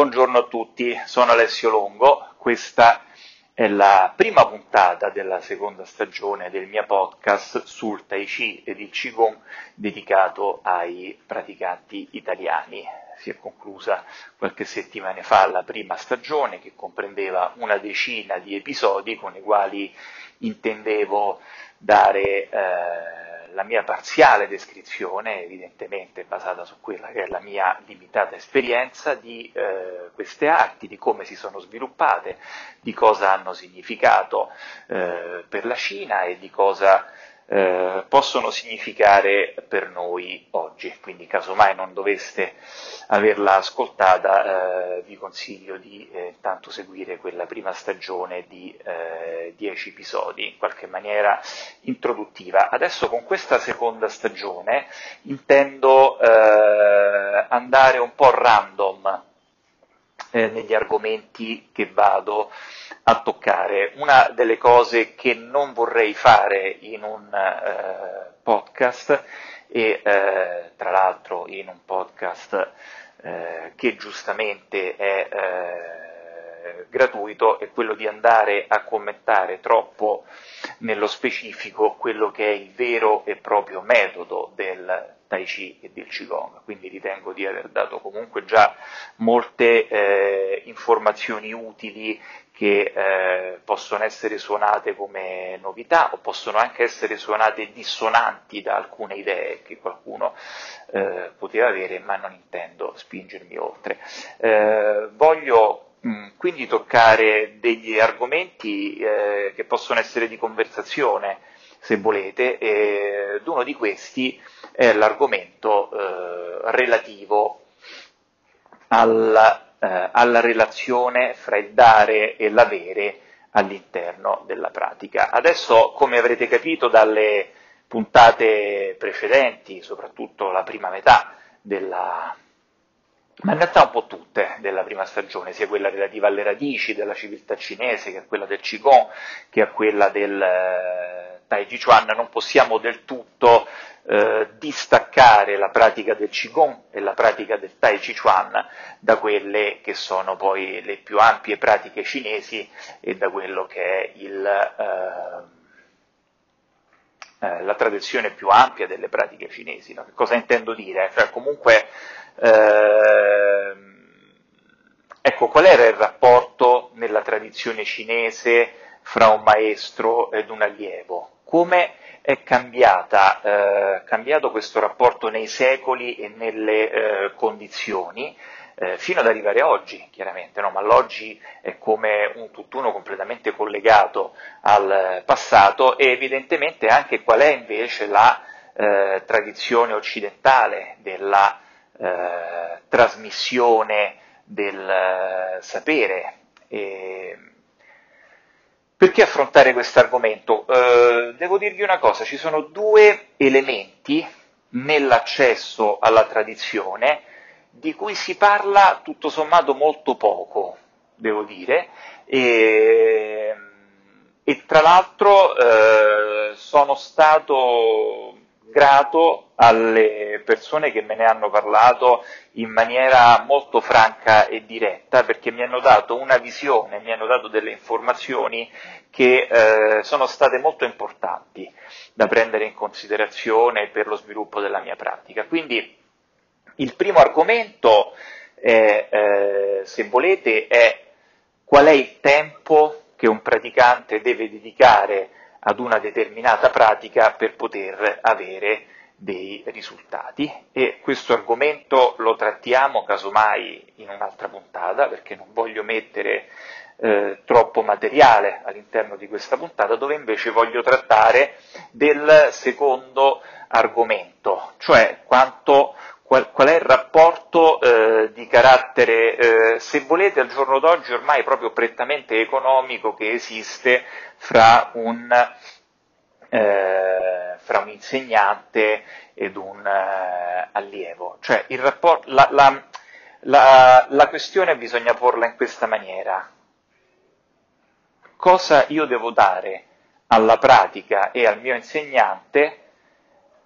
Buongiorno a tutti, sono Alessio Longo, questa è la prima puntata della seconda stagione del mio podcast sul Tai Chi ed il Qigong dedicato ai praticanti italiani. Si è conclusa qualche settimana fa la prima stagione che comprendeva una decina di episodi con i quali intendevo dare eh, la mia parziale descrizione, evidentemente basata su quella che è la mia limitata esperienza, di eh, queste arti, di come si sono sviluppate, di cosa hanno significato eh, per la Cina e di cosa eh, possono significare per noi oggi. Quindi, casomai non doveste averla ascoltata, eh, vi consiglio di eh, intanto seguire quella prima stagione di 10 eh, episodi, in qualche maniera introduttiva. Adesso con questa seconda stagione intendo eh, andare un po' random eh, negli argomenti che vado a toccare. Una delle cose che non vorrei fare in un eh, podcast e eh, tra l'altro in un podcast eh, che giustamente è eh, gratuito è quello di andare a commentare troppo nello specifico quello che è il vero e proprio metodo del Tai Chi e del Qigong, quindi ritengo di aver dato comunque già molte eh, informazioni utili che eh, possono essere suonate come novità o possono anche essere suonate dissonanti da alcune idee che qualcuno eh, poteva avere, ma non intendo spingermi oltre. Eh, voglio mh, quindi toccare degli argomenti eh, che possono essere di conversazione, se volete, ed uno di questi è l'argomento eh, relativo alla, eh, alla relazione fra il dare e l'avere all'interno della pratica. Adesso, come avrete capito dalle puntate precedenti, soprattutto la prima metà della, ma in realtà un po' tutte della prima stagione, sia quella relativa alle radici della civiltà cinese, che a quella del Qigong, che a quella del eh, Tai Chi Chuan, non possiamo del tutto eh, distaccare la pratica del Qigong e la pratica del Tai Chi Chuan da quelle che sono poi le più ampie pratiche cinesi e da quello che è il, eh, eh, la tradizione più ampia delle pratiche cinesi. No? Cosa intendo dire? Cioè, comunque, eh, ecco, qual era il rapporto nella tradizione cinese fra un maestro ed un allievo? Come è cambiata, eh, cambiato questo rapporto nei secoli e nelle eh, condizioni, eh, fino ad arrivare oggi, chiaramente, no? ma l'oggi è come un tutt'uno completamente collegato al passato e evidentemente anche qual è invece la eh, tradizione occidentale della eh, trasmissione del eh, sapere. E, perché affrontare questo argomento? Eh, devo dirvi una cosa, ci sono due elementi nell'accesso alla tradizione di cui si parla tutto sommato molto poco, devo dire, e, e tra l'altro eh, sono stato grato alle persone che me ne hanno parlato in maniera molto franca e diretta perché mi hanno dato una visione, mi hanno dato delle informazioni che eh, sono state molto importanti da prendere in considerazione per lo sviluppo della mia pratica. Quindi il primo argomento, è, eh, se volete, è qual è il tempo che un praticante deve dedicare ad una determinata pratica per poter avere dei risultati. E questo argomento lo trattiamo casomai in un'altra puntata perché non voglio mettere eh, troppo materiale all'interno di questa puntata dove invece voglio trattare del secondo argomento, cioè quanto qual, qual è il rapporto eh, di carattere, eh, se volete, al giorno d'oggi ormai proprio prettamente economico che esiste fra un, eh, fra un insegnante ed un eh, allievo. Cioè rapport, la, la, la, la questione bisogna porla in questa maniera. Cosa io devo dare alla pratica e al mio insegnante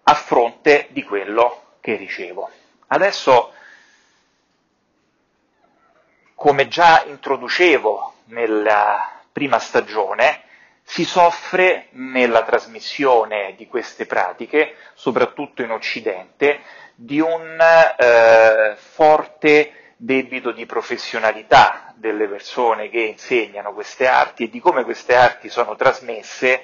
a fronte di quello che ricevo. Adesso come già introducevo nella prima stagione, si soffre nella trasmissione di queste pratiche, soprattutto in Occidente, di un eh, forte debito di professionalità delle persone che insegnano queste arti e di come queste arti sono trasmesse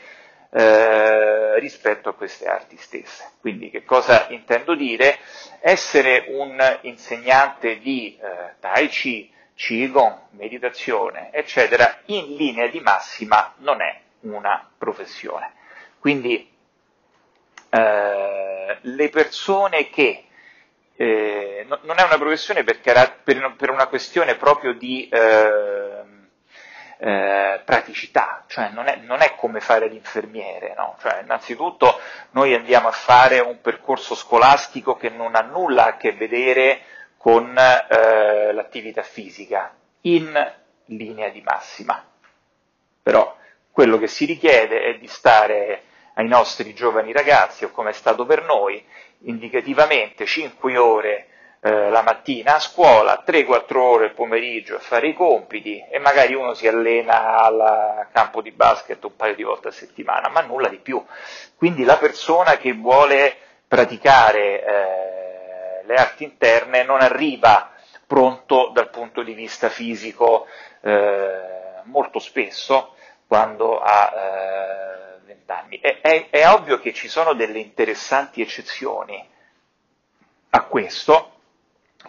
eh, rispetto a queste arti stesse. Quindi che cosa intendo dire? Essere un insegnante di eh, Tai Chi, Qigong, meditazione, eccetera, in linea di massima non è una professione. Quindi eh, le persone che eh, no, non è una professione per, per, per, una questione proprio di eh, eh, praticità, cioè non è, non è, come fare l'infermiere, no? cioè, innanzitutto noi andiamo a fare un percorso scolastico che non ha nulla a che vedere con eh, l'attività fisica, in linea di massima. Però quello che si richiede è di stare ai nostri giovani ragazzi, o come è stato per noi, indicativamente 5 ore eh, la mattina a scuola, 3-4 ore il pomeriggio a fare i compiti e magari uno si allena al campo di basket un paio di volte a settimana, ma nulla di più. Quindi la persona che vuole praticare eh, le arti interne non arriva pronto dal punto di vista fisico eh, molto spesso quando ha eh, 20 anni. È, è, è ovvio che ci sono delle interessanti eccezioni a questo,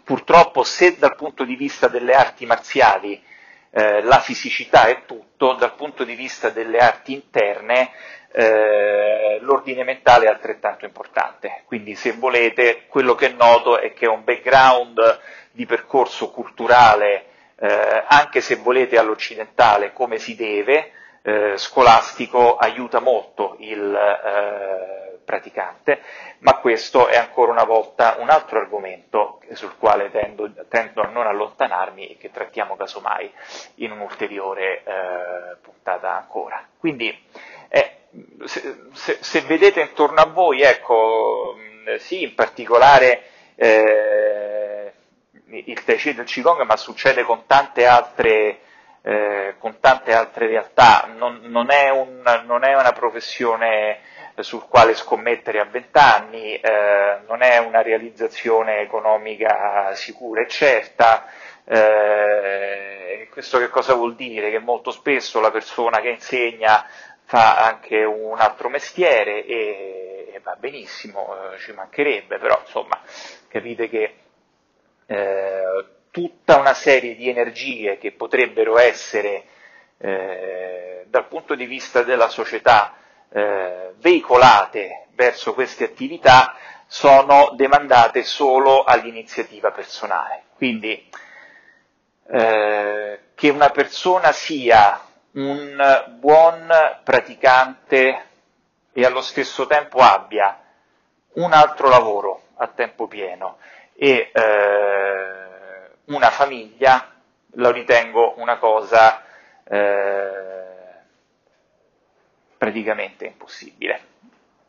Purtroppo se dal punto di vista delle arti marziali eh, la fisicità è tutto, dal punto di vista delle arti interne eh, l'ordine mentale è altrettanto importante. Quindi se volete, quello che noto è che un background di percorso culturale, eh, anche se volete all'occidentale come si deve, eh, scolastico aiuta molto il eh, praticante, ma questo è ancora una volta un altro argomento sul quale tendo, tendo a non allontanarmi e che trattiamo casomai in un'ulteriore eh, puntata ancora. Quindi eh, se, se, se, vedete intorno a voi, ecco, sì, in particolare eh, il Tai Chi del Qigong, ma succede con tante altre eh, con tante altre realtà, non, non, è un, non, è una professione sul quale scommettere a vent'anni, eh, non è una realizzazione economica sicura e certa. Eh, questo che cosa vuol dire? Che molto spesso la persona che insegna fa anche un altro mestiere e, e va benissimo, eh, ci mancherebbe, però insomma capite che eh, tutta una serie di energie che potrebbero essere eh, dal punto di vista della società eh, veicolate verso queste attività sono demandate solo all'iniziativa personale. Quindi eh, che una persona sia un buon praticante e allo stesso tempo abbia un altro lavoro a tempo pieno e eh, una famiglia lo ritengo una cosa eh, praticamente impossibile,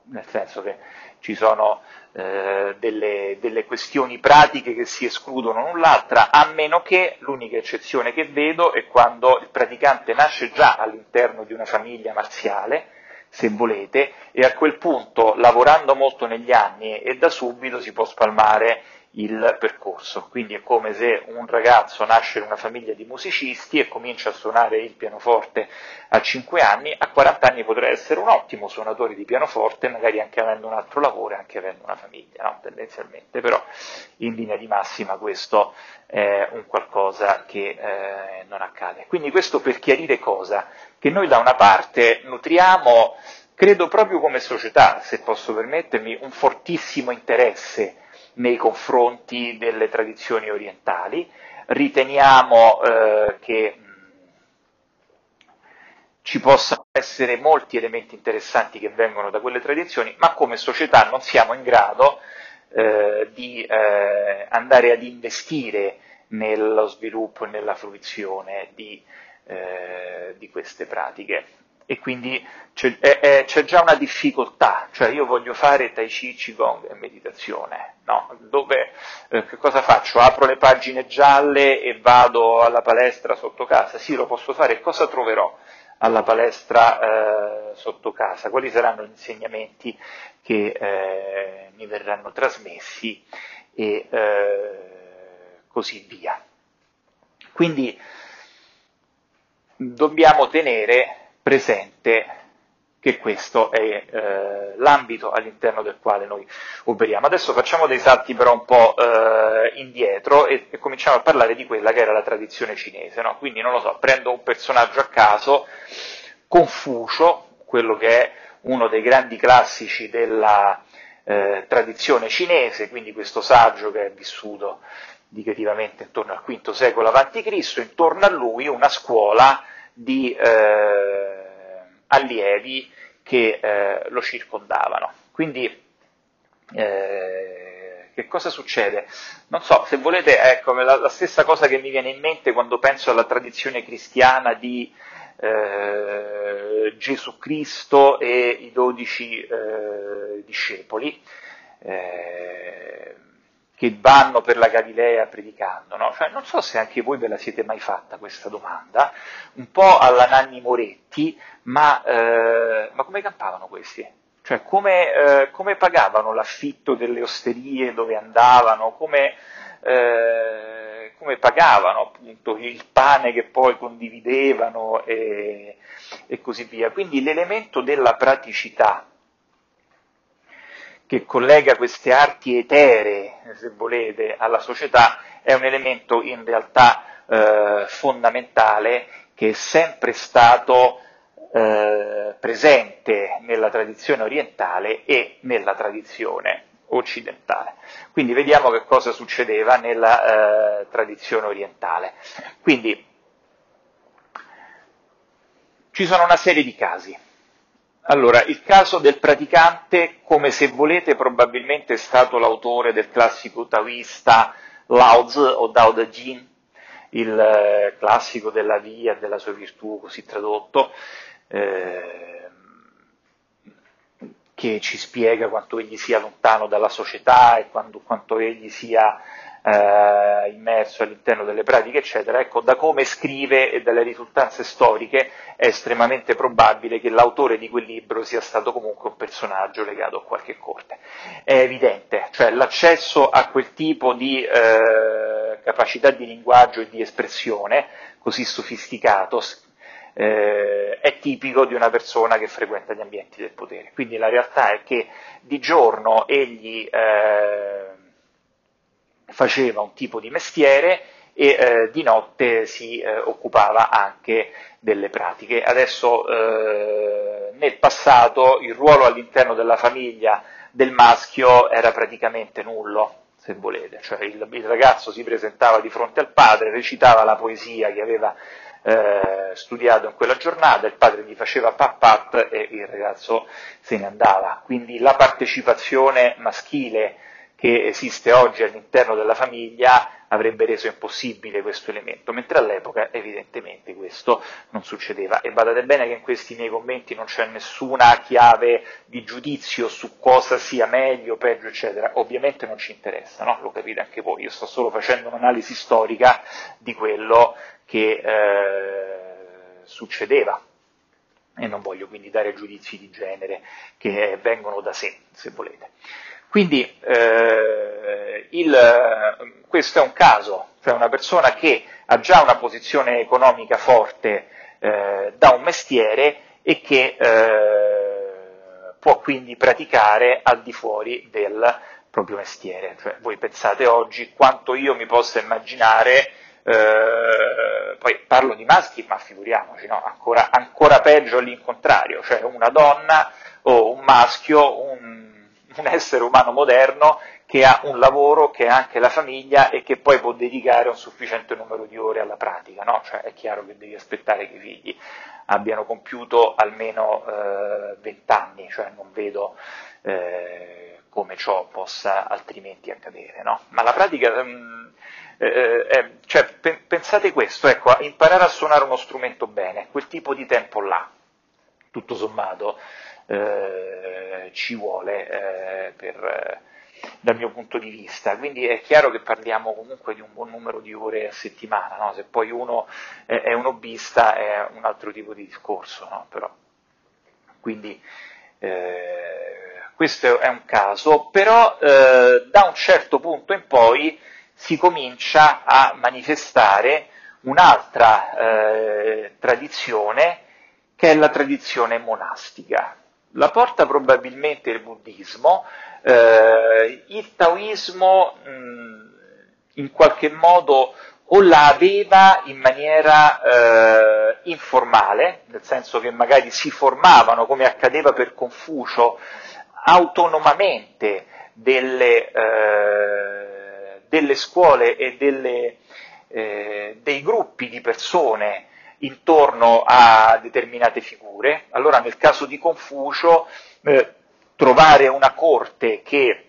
nel senso che ci sono eh, delle, delle, questioni pratiche che si escludono l'un l'altra, a meno che l'unica eccezione che vedo è quando il praticante nasce già all'interno di una famiglia marziale, se volete, e a quel punto, lavorando molto negli anni e da subito, si può spalmare il percorso. Quindi è come se un ragazzo nasce in una famiglia di musicisti e comincia a suonare il pianoforte a 5 anni, a 40 anni potrà essere un ottimo suonatore di pianoforte, magari anche avendo un altro lavoro e anche avendo una famiglia, no? tendenzialmente, però in linea di massima questo è un qualcosa che eh, non accade. Quindi questo per chiarire cosa? Che noi da una parte nutriamo, credo proprio come società, se posso permettermi, un fortissimo interesse nei confronti delle tradizioni orientali, riteniamo eh, che ci possano essere molti elementi interessanti che vengono da quelle tradizioni, ma come società non siamo in grado eh, di eh, andare ad investire nello sviluppo e nella fruizione di, eh, di queste pratiche. E quindi c'è, è, è, c'è, già una difficoltà, cioè io voglio fare Tai Chi, Qigong e meditazione, no? Dove, eh, che cosa faccio? Apro le pagine gialle e vado alla palestra sotto casa? Sì, lo posso fare, cosa troverò alla palestra eh, sotto casa? Quali saranno gli insegnamenti che eh, mi verranno trasmessi e eh, così via. Quindi dobbiamo tenere presente che questo è eh, l'ambito all'interno del quale noi operiamo. Adesso facciamo dei salti però un po' eh, indietro e, e, cominciamo a parlare di quella che era la tradizione cinese. No? Quindi non lo so, prendo un personaggio a caso, Confucio, quello che è uno dei grandi classici della eh, tradizione cinese, quindi questo saggio che è vissuto indicativamente intorno al V secolo a.C., intorno a lui una scuola di eh, allievi che eh, lo circondavano. Quindi eh, che cosa succede? Non so, se volete, ecco, la, la, stessa cosa che mi viene in mente quando penso alla tradizione cristiana di eh, Gesù Cristo e i dodici eh, discepoli. Che vanno per la Galilea predicando. No? Cioè, non so se anche voi ve la siete mai fatta questa domanda, un po' alla Nanni Moretti, ma, eh, ma come campavano questi? Cioè, come, eh, come, pagavano l'affitto delle osterie dove andavano, come, eh, come, pagavano appunto il pane che poi condividevano e, e così via. Quindi l'elemento della praticità che collega queste arti eteree, se volete, alla società, è un elemento in realtà eh, fondamentale che è sempre stato eh, presente nella tradizione orientale e nella tradizione occidentale. Quindi vediamo che cosa succedeva nella eh, tradizione orientale. Quindi ci sono una serie di casi. Allora, il caso del praticante, come se volete, probabilmente è stato l'autore del classico taoista Lao Tzu o Dao De Jin, il eh, classico della via, della sua virtù, così tradotto, eh, che ci spiega quanto egli sia lontano dalla società e quanto, quanto egli sia eh, immerso all'interno delle pratiche, eccetera, ecco, da come scrive e dalle risultanze storiche è estremamente probabile che l'autore di quel libro sia stato comunque un personaggio legato a qualche corte. È evidente, cioè l'accesso a quel tipo di eh, capacità di linguaggio e di espressione così sofisticato, eh, è tipico di una persona che frequenta gli ambienti del potere. Quindi la realtà è che di giorno egli eh, faceva un tipo di mestiere e eh, di notte si eh, occupava anche delle pratiche. Adesso eh, nel passato il ruolo all'interno della famiglia del maschio era praticamente nullo, se volete, cioè il, il ragazzo si presentava di fronte al padre, recitava la poesia che aveva eh, studiato in quella giornata, il padre gli faceva pat pat e il ragazzo se ne andava. Quindi la partecipazione maschile che esiste oggi all'interno della famiglia avrebbe reso impossibile questo elemento, mentre all'epoca evidentemente questo non succedeva. E badate bene che in questi miei commenti non c'è nessuna chiave di giudizio su cosa sia meglio, peggio, eccetera, ovviamente non ci interessa, no? lo capite anche voi, io sto solo facendo un'analisi storica di quello che eh, succedeva e non voglio quindi dare giudizi di genere che vengono da sé, se volete. Quindi eh, il, questo è un caso, cioè una persona che ha già una posizione economica forte eh, da un mestiere e che eh, può quindi praticare al di fuori del proprio mestiere. Cioè, voi pensate oggi quanto io mi possa immaginare, eh, poi parlo di maschi, ma figuriamoci, no? ancora, ancora peggio all'incontrario, cioè una donna o un maschio, un un essere umano moderno che ha un lavoro, che ha anche la famiglia e che poi può dedicare un sufficiente numero di ore alla pratica, no? Cioè è chiaro che devi aspettare che i figli abbiano compiuto almeno eh, 20 anni, cioè non vedo eh, come ciò possa altrimenti accadere, no? Ma la pratica, mm, eh, eh, cioè, pe- pensate questo, ecco, imparare a suonare uno strumento bene, quel tipo di tempo là, tutto sommato eh, ci vuole eh, per, dal mio punto di vista. Quindi è chiaro che parliamo comunque di un buon numero di ore a settimana, no? se poi uno è, un hobbista è un altro tipo di discorso, no? Quindi eh, questo è un caso, però eh, da un certo punto in poi si comincia a manifestare un'altra eh, tradizione che è la tradizione monastica. La porta probabilmente il buddismo, eh, il taoismo mh, in qualche modo o la aveva in maniera eh, informale, nel senso che magari si formavano, come accadeva per Confucio, autonomamente delle, eh, delle scuole e delle, eh, dei gruppi di persone intorno a determinate figure. Allora nel caso di Confucio eh, trovare una corte che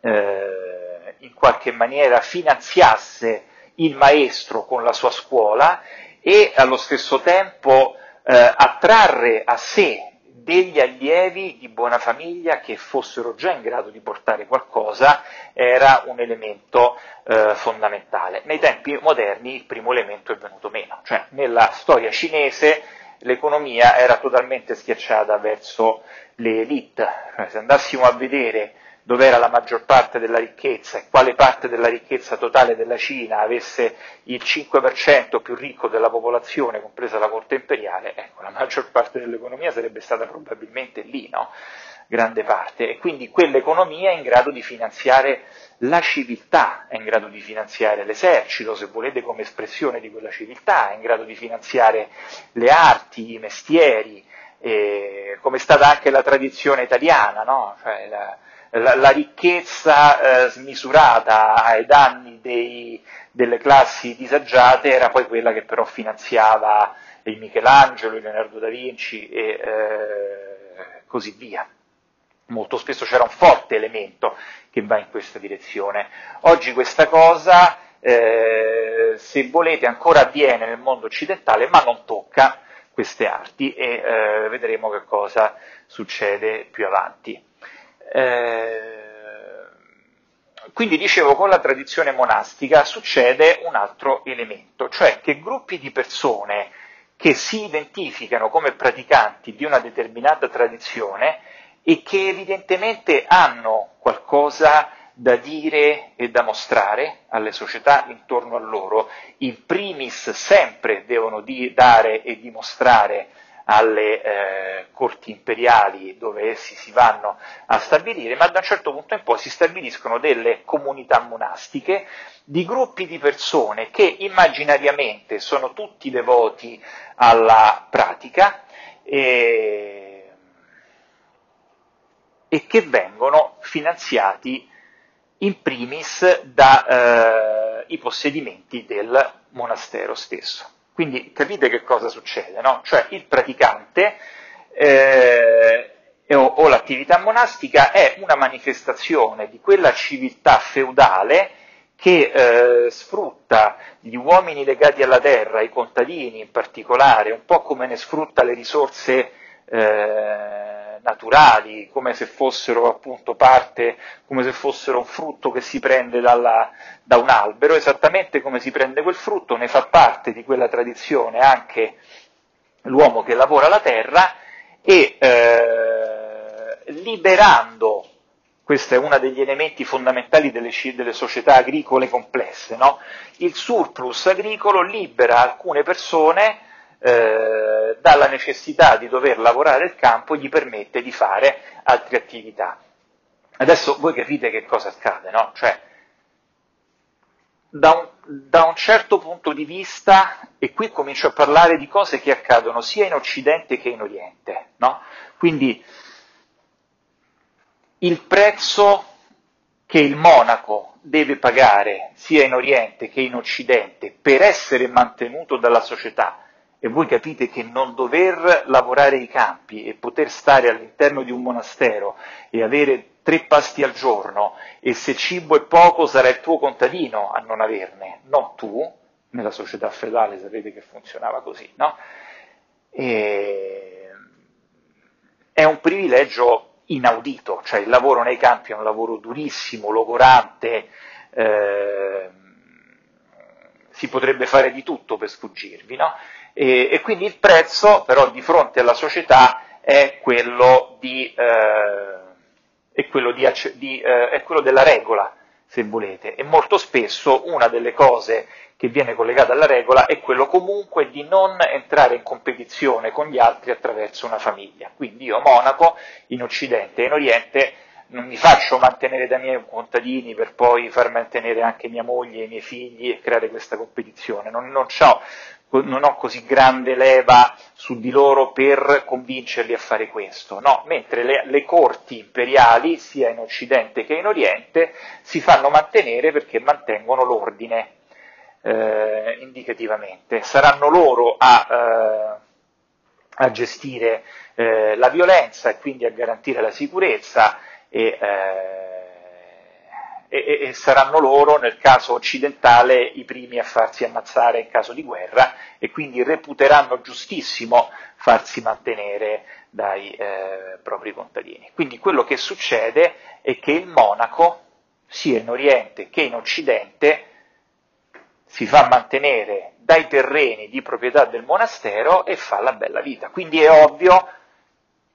eh, in qualche maniera finanziasse il maestro con la sua scuola e allo stesso tempo eh, attrarre a sé degli allievi di buona famiglia che fossero già in grado di portare qualcosa era un elemento eh, fondamentale. Nei tempi moderni il primo elemento è venuto meno, cioè nella storia cinese l'economia era totalmente schiacciata verso le elite, cioè, se andassimo a vedere dove era la maggior parte della ricchezza e quale parte della ricchezza totale della Cina avesse il 5% più ricco della popolazione, compresa la corte imperiale, ecco, la maggior parte dell'economia sarebbe stata probabilmente lì, no? Grande parte. E quindi quell'economia è in grado di finanziare la civiltà, è in grado di finanziare l'esercito, se volete, come espressione di quella civiltà, è in grado di finanziare le arti, i mestieri, eh, come è stata anche la tradizione italiana, no? Cioè, la, la, la ricchezza eh, smisurata ai danni dei, delle classi disagiate era poi quella che però finanziava il Michelangelo, il Leonardo da Vinci e eh, così via. Molto spesso c'era un forte elemento che va in questa direzione. Oggi questa cosa, eh, se volete, ancora avviene nel mondo occidentale, ma non tocca queste arti e eh, vedremo che cosa succede più avanti. Eh, quindi dicevo, con la tradizione monastica succede un altro elemento, cioè che gruppi di persone che si identificano come praticanti di una determinata tradizione e che evidentemente hanno qualcosa da dire e da mostrare alle società intorno a loro, in primis sempre devono di, dare e dimostrare alle eh, corti imperiali dove essi si vanno a stabilire, ma da un certo punto in poi si stabiliscono delle comunità monastiche di gruppi di persone che immaginariamente sono tutti devoti alla pratica e, e che vengono finanziati in primis dai eh, possedimenti del monastero stesso. Quindi capite che cosa succede, no? Cioè il praticante eh, o, o l'attività monastica è una manifestazione di quella civiltà feudale che eh, sfrutta gli uomini legati alla terra, i contadini in particolare, un po' come ne sfrutta le risorse eh, naturali, come se fossero appunto parte, come se fossero un frutto che si prende dalla, da un albero, esattamente come si prende quel frutto, ne fa parte di quella tradizione anche l'uomo che lavora la terra e eh, liberando questo è uno degli elementi fondamentali delle, delle società agricole complesse, no? il surplus agricolo libera alcune persone eh, dalla necessità di dover lavorare il campo gli permette di fare altre attività. Adesso voi capite che cosa accade, no? Cioè, da un, da un, certo punto di vista, e qui comincio a parlare di cose che accadono sia in Occidente che in Oriente, no? Quindi il prezzo che il monaco deve pagare sia in Oriente che in Occidente per essere mantenuto dalla società e voi capite che non dover lavorare i campi e poter stare all'interno di un monastero e avere tre pasti al giorno e se cibo è poco sarà il tuo contadino a non averne, non tu, nella società feudale sapete che funzionava così, no? E privilegio inaudito, cioè il lavoro nei campi è un lavoro durissimo, logorante, eh, si potrebbe fare di tutto per sfuggirvi, no? E, e, quindi il prezzo però di fronte alla società è quello, di, eh, è quello, di, di, eh, è quello della regola, se volete, e molto spesso una delle cose che viene collegata alla regola è quello comunque di non entrare in competizione con gli altri attraverso una famiglia. Quindi io Monaco, in Occidente e in Oriente, non mi faccio mantenere dai miei contadini per poi far mantenere anche mia moglie e i miei figli e creare questa competizione. Non, non, non, ho così grande leva su di loro per convincerli a fare questo. No, mentre le, le corti imperiali, sia in Occidente che in Oriente, si fanno mantenere perché mantengono l'ordine eh, indicativamente. Saranno loro a, eh, a gestire eh, la violenza e quindi a garantire la sicurezza e, eh, e, e, saranno loro, nel caso occidentale, i primi a farsi ammazzare in caso di guerra e quindi reputeranno giustissimo farsi mantenere dai eh, propri contadini. Quindi quello che succede è che il monaco, sia in Oriente che in Occidente, si fa mantenere dai terreni di proprietà del monastero e fa la bella vita. Quindi è ovvio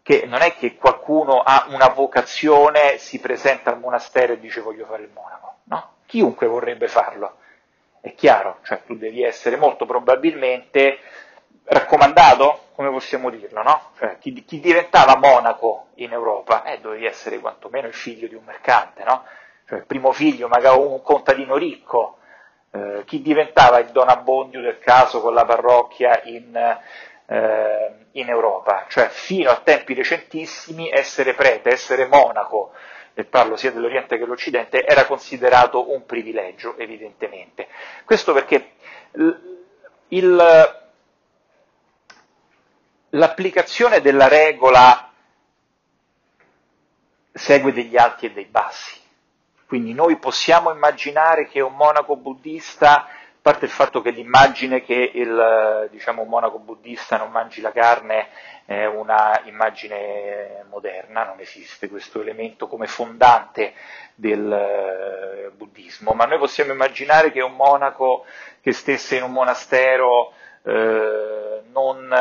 che non è che qualcuno ha una vocazione, si presenta al monastero e dice voglio fare il monaco, no? Chiunque vorrebbe farlo. È chiaro, cioè tu devi essere molto probabilmente raccomandato, come possiamo dirlo, no? Cioè, chi, chi, diventava monaco in Europa, eh, dovevi essere quantomeno il figlio di un mercante, no? Cioè, il primo figlio, magari un contadino ricco, eh, chi diventava il Don Abbondio del caso con la parrocchia in, eh, in Europa, cioè fino a tempi recentissimi essere prete, essere monaco, e parlo sia dell'Oriente che dell'Occidente, era considerato un privilegio, evidentemente. Questo perché il, l'applicazione della regola segue degli alti e dei bassi. Quindi noi possiamo immaginare che un monaco buddista, parte il fatto che l'immagine che il diciamo, monaco buddista non mangi la carne è una immagine moderna, non esiste questo elemento come fondante del eh, buddismo, ma noi possiamo immaginare che un monaco che stesse in un monastero eh, non,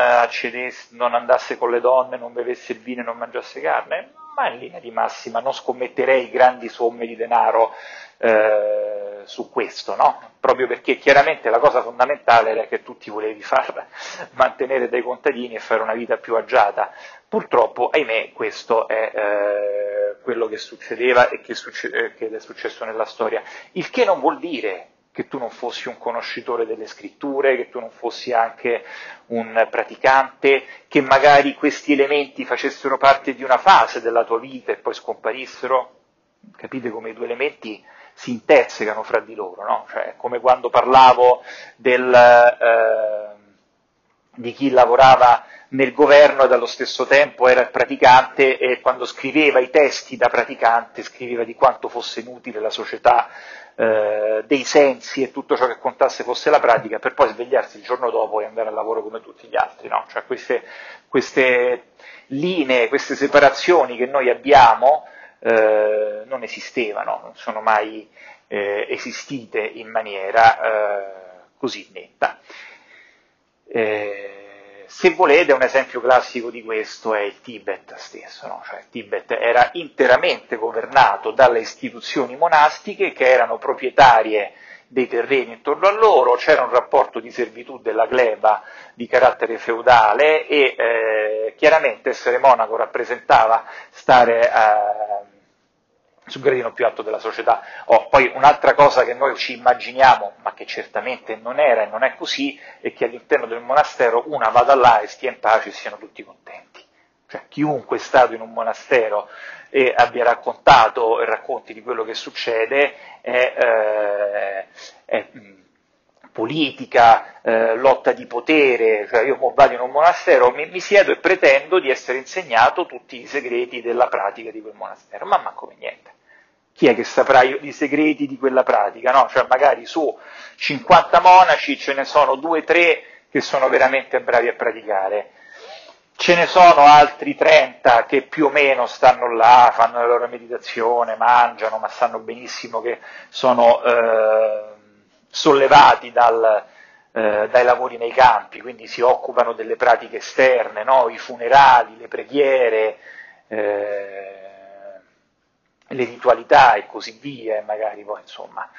non andasse con le donne, non bevesse il vino e non mangiasse carne? ma in linea di massima non scommetterei grandi somme di denaro eh, su questo, no? proprio perché chiaramente la cosa fondamentale era che tu ti volevi far mantenere dei contadini e fare una vita più agiata. Purtroppo, ahimè, questo è eh, quello che succedeva e che, succe- che è successo nella storia, il che non vuol dire che tu non fossi un conoscitore delle scritture, che tu non fossi anche un praticante, che magari questi elementi facessero parte di una fase della tua vita e poi scomparissero. Capite come i due elementi si intersecano fra di loro, no? Cioè, come quando parlavo del, eh, di chi lavorava nel governo e dallo stesso tempo era il praticante e quando scriveva i testi da praticante scriveva di quanto fosse inutile la società eh, dei sensi e tutto ciò che contasse fosse la pratica, per poi svegliarsi il giorno dopo e andare al lavoro come tutti gli altri. No? Cioè queste, queste, linee, queste separazioni che noi abbiamo eh, non esistevano, non sono mai eh, esistite in maniera eh, così netta. Eh, se volete, un esempio classico di questo è il Tibet stesso, no? cioè, il Tibet era interamente governato dalle istituzioni monastiche che erano proprietarie dei terreni intorno a loro, c'era un rapporto di servitù della gleba di carattere feudale e eh, chiaramente essere monaco rappresentava stare eh, sul gradino più alto della società. Oh, poi un'altra cosa che noi ci immaginiamo, ma che certamente non era e non è così, è che all'interno del monastero una vada là e stia in pace e siano tutti contenti. Cioè, chiunque è stato in un monastero e abbia raccontato e racconti di quello che succede è, eh, è politica, eh, lotta di potere, cioè io vado in un monastero, mi, mi, siedo e pretendo di essere insegnato tutti i segreti della pratica di quel monastero, ma manco niente chi è che saprà i segreti di quella pratica? No? Cioè magari su 50 monaci ce ne sono 2-3 che sono veramente bravi a praticare. ce ne sono altri 30 che più o meno stanno là, fanno la loro meditazione, mangiano, ma sanno benissimo che sono eh, sollevati dal, eh, dai lavori nei campi, quindi si occupano delle pratiche esterne, no? i funerali, le preghiere, eh, le ritualità e così via, magari poi insomma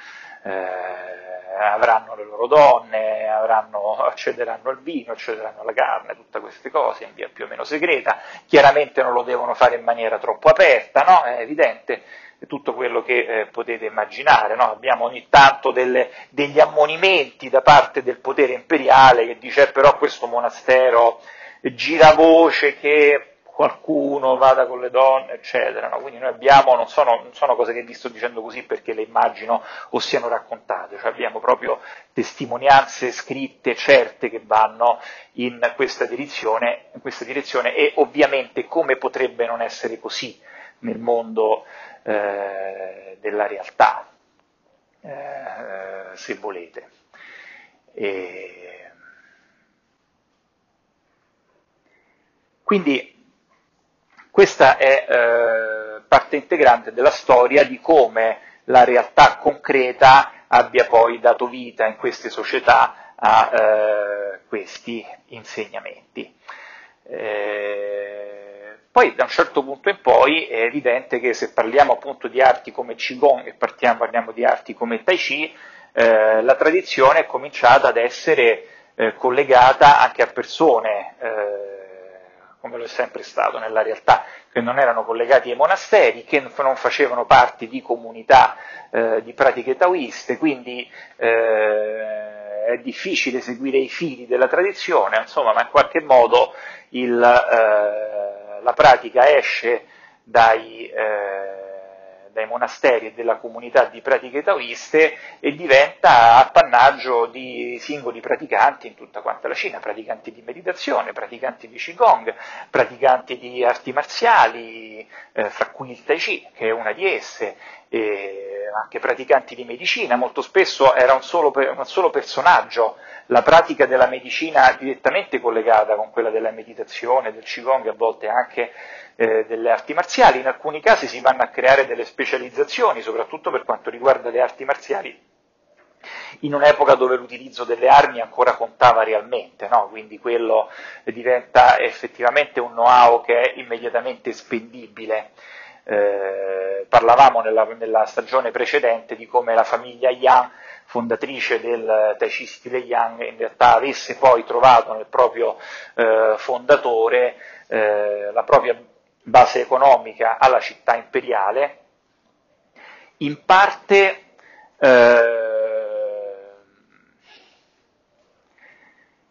eh, avranno le loro donne, avranno, accederanno al vino, accederanno alla carne, tutte queste cose in via più o meno segreta, chiaramente non lo devono fare in maniera troppo aperta, no? è evidente, tutto quello che eh, potete immaginare, no? abbiamo ogni tanto delle, degli ammonimenti da parte del potere imperiale che dice eh, però questo monastero gira voce che qualcuno vada con le donne, eccetera. No? Quindi noi abbiamo, non sono, non sono, cose che vi sto dicendo così perché le immagino o siano raccontate, cioè abbiamo proprio testimonianze scritte certe che vanno in questa direzione, in questa direzione e ovviamente come potrebbe non essere così nel mondo eh, della realtà, eh, se volete. E... Quindi questa è eh, parte integrante della storia di come la realtà concreta abbia poi dato vita in queste società a eh, questi insegnamenti. Eh, poi da un certo punto in poi è evidente che se parliamo appunto di arti come Qigong e partiamo, parliamo di arti come Tai Chi, eh, la tradizione è cominciata ad essere eh, collegata anche a persone eh, come lo è sempre stato nella realtà, che non erano collegati ai monasteri, che non facevano parte di comunità eh, di pratiche taoiste, quindi eh, è difficile seguire i fili della tradizione, insomma, ma in qualche modo il, eh, la pratica esce dai eh, dai monasteri e della comunità di pratiche taoiste e diventa appannaggio di singoli praticanti in tutta quanta la Cina, praticanti di meditazione, praticanti di Qigong, praticanti di arti marziali, eh, fra cui il Tai Chi, che è una di esse, anche praticanti di medicina, molto spesso era un solo, un solo personaggio, la pratica della medicina direttamente collegata con quella della meditazione, del Qigong, a volte anche eh, delle arti marziali, in alcuni casi si vanno a creare delle specializzazioni, soprattutto per quanto riguarda le arti marziali, in un'epoca dove l'utilizzo delle armi ancora contava realmente, no? quindi quello diventa effettivamente un know-how che è immediatamente spendibile. Eh, parlavamo nella, nella, stagione precedente di come la famiglia Yang, fondatrice del Tai Chi stile Yang, in realtà avesse poi trovato nel proprio eh, fondatore eh, la propria base economica alla città imperiale, in parte eh,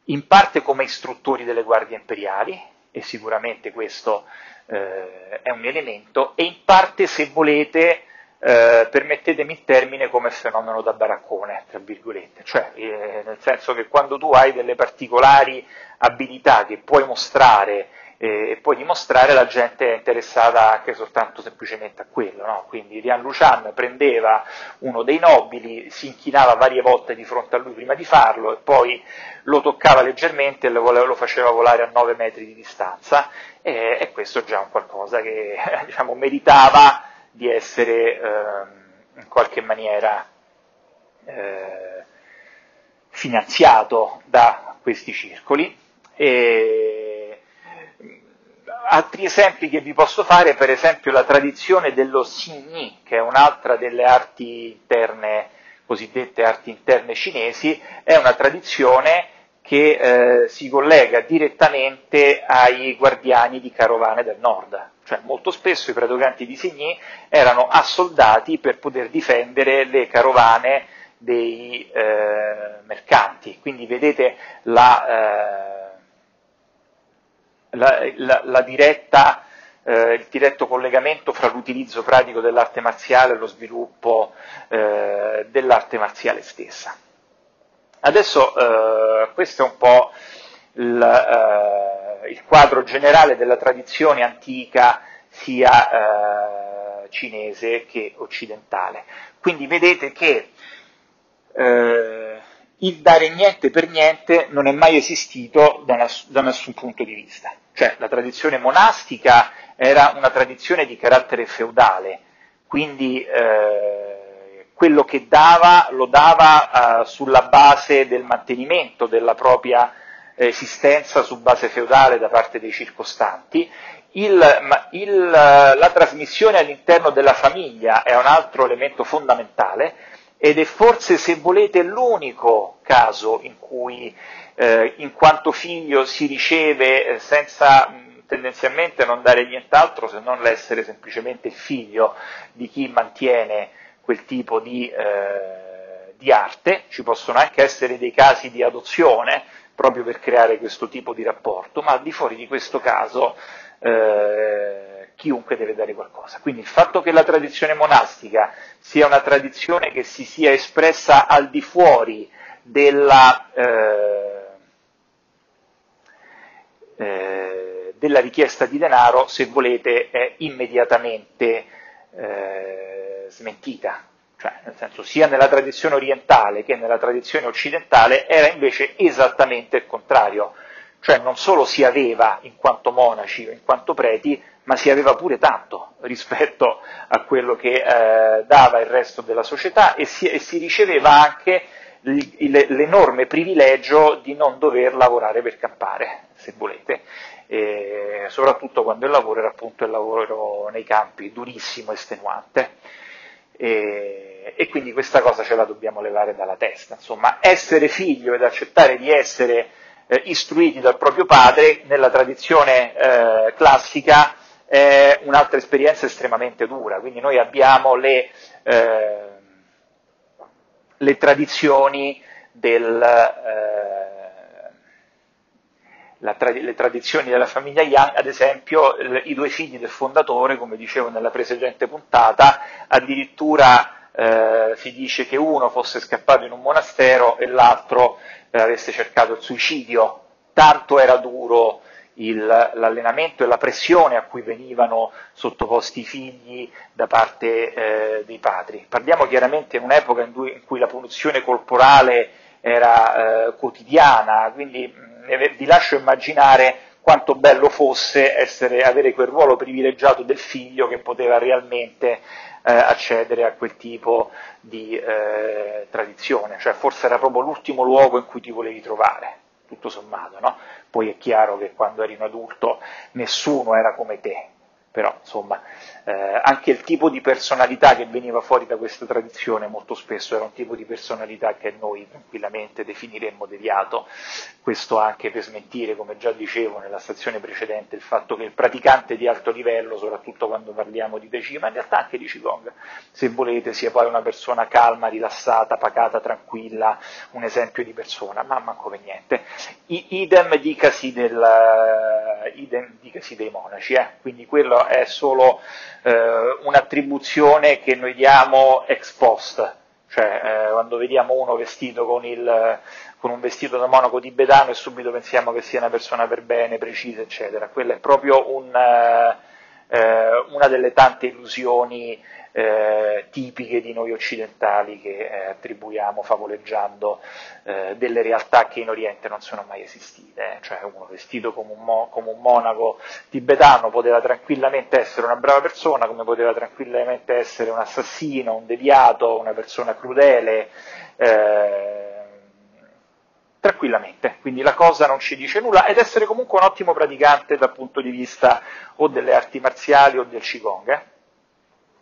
in parte come istruttori delle guardie imperiali, e sicuramente questo eh, è un elemento, e in parte, se volete, eh, permettetemi il termine, come fenomeno da baraccone, tra virgolette, cioè eh, nel senso che quando tu hai delle particolari abilità che puoi mostrare e poi dimostrare la gente è interessata anche soltanto semplicemente a quello, no? quindi Rian Lucian prendeva uno dei nobili, si inchinava varie volte di fronte a lui prima di farlo e poi lo toccava leggermente e lo, faceva volare a 9 metri di distanza e, e questo è già un qualcosa che diciamo, meritava di essere eh, in qualche maniera eh, finanziato da questi circoli. E, altri esempi che vi posso fare, per esempio la tradizione dello Xingyi, che è un'altra delle arti interne, cosiddette arti interne cinesi, è una tradizione che eh, si collega direttamente ai guardiani di carovane del nord. Cioè, molto spesso i praticanti di Signy erano assoldati per poter difendere le carovane dei eh, mercanti. Quindi vedete la, eh, la, la, la diretta, eh, il diretto collegamento fra l'utilizzo pratico dell'arte marziale e lo sviluppo eh, dell'arte marziale stessa. Adesso eh, questo è un po' il, eh, il, quadro generale della tradizione antica sia eh, cinese che occidentale. Quindi vedete che il dare niente per niente non è mai esistito da, ness- da nessun punto di vista. Cioè la tradizione monastica era una tradizione di carattere feudale, quindi eh, quello che dava lo dava eh, sulla base del mantenimento della propria esistenza su base feudale da parte dei circostanti. Il, il, la trasmissione all'interno della famiglia è un altro elemento fondamentale ed è forse, se volete, l'unico caso in cui eh, in quanto figlio si riceve eh, senza tendenzialmente non dare nient'altro se non l'essere semplicemente figlio di chi mantiene quel tipo di, eh, di arte, ci possono anche essere dei casi di adozione proprio per creare questo tipo di rapporto, ma al di fuori di questo caso eh, chiunque deve dare qualcosa. Quindi il fatto che la tradizione monastica sia una tradizione che si sia espressa al di fuori della, eh, eh, della richiesta di denaro, se volete, è immediatamente eh, smentita. Cioè, nel senso, sia nella tradizione orientale che nella tradizione occidentale era invece esattamente il contrario cioè non solo si aveva in quanto monaci o in quanto preti, ma si aveva pure tanto rispetto a quello che eh, dava il resto della società e si, e si riceveva anche l'enorme privilegio di non dover lavorare per campare, se volete, e soprattutto quando il lavoro era appunto il lavoro nei campi, durissimo, estenuante. E, e quindi questa cosa ce la dobbiamo levare dalla testa. Insomma, essere figlio ed accettare di essere eh, istruiti dal proprio padre, nella tradizione eh, classica è un'altra esperienza estremamente dura, quindi noi abbiamo le, eh, le tradizioni del, eh, tra- le tradizioni della famiglia Young, ad esempio l- i due figli del fondatore, come dicevo nella precedente puntata, addirittura eh, si dice che uno fosse scappato in un monastero e l'altro avesse cercato il suicidio, tanto era duro il, l'allenamento e la pressione a cui venivano sottoposti i figli da parte eh, dei padri. Parliamo chiaramente in un'epoca in cui, in cui la punizione corporale era eh, quotidiana, quindi mh, vi lascio immaginare quanto bello fosse essere, avere quel ruolo privilegiato del figlio che poteva realmente eh, accedere a quel tipo di eh, tradizione, cioè forse era proprio l'ultimo luogo in cui ti volevi trovare, tutto sommato, no? Poi è chiaro che quando eri un adulto nessuno era come te, però insomma eh, anche il tipo di personalità che veniva fuori da questa tradizione molto spesso era un tipo di personalità che noi tranquillamente definiremmo deviato, questo anche per smentire, come già dicevo nella stazione precedente, il fatto che il praticante di alto livello, soprattutto quando parliamo di Tai ma in realtà anche di Qigong, se volete, sia poi una persona calma, rilassata, pacata, tranquilla, un esempio di persona, ma manco per niente. I, idem dicasi, del, idem dicasi dei monaci, eh? quindi quello è solo eh, un'attribuzione che noi diamo ex post, cioè eh, quando vediamo uno vestito con, il, con, un vestito da monaco tibetano e subito pensiamo che sia una persona per bene, precisa, eccetera. Quella è proprio un, eh, eh una delle tante illusioni eh, tipiche di noi occidentali che eh, attribuiamo favoleggiando eh, delle realtà che in Oriente non sono mai esistite, cioè uno vestito come un, mo- come un, monaco tibetano poteva tranquillamente essere una brava persona, come poteva tranquillamente essere un assassino, un deviato, una persona crudele, eh, tranquillamente, quindi la cosa non ci dice nulla ed essere comunque un ottimo praticante dal punto di vista o delle arti marziali o del Qigong. Eh?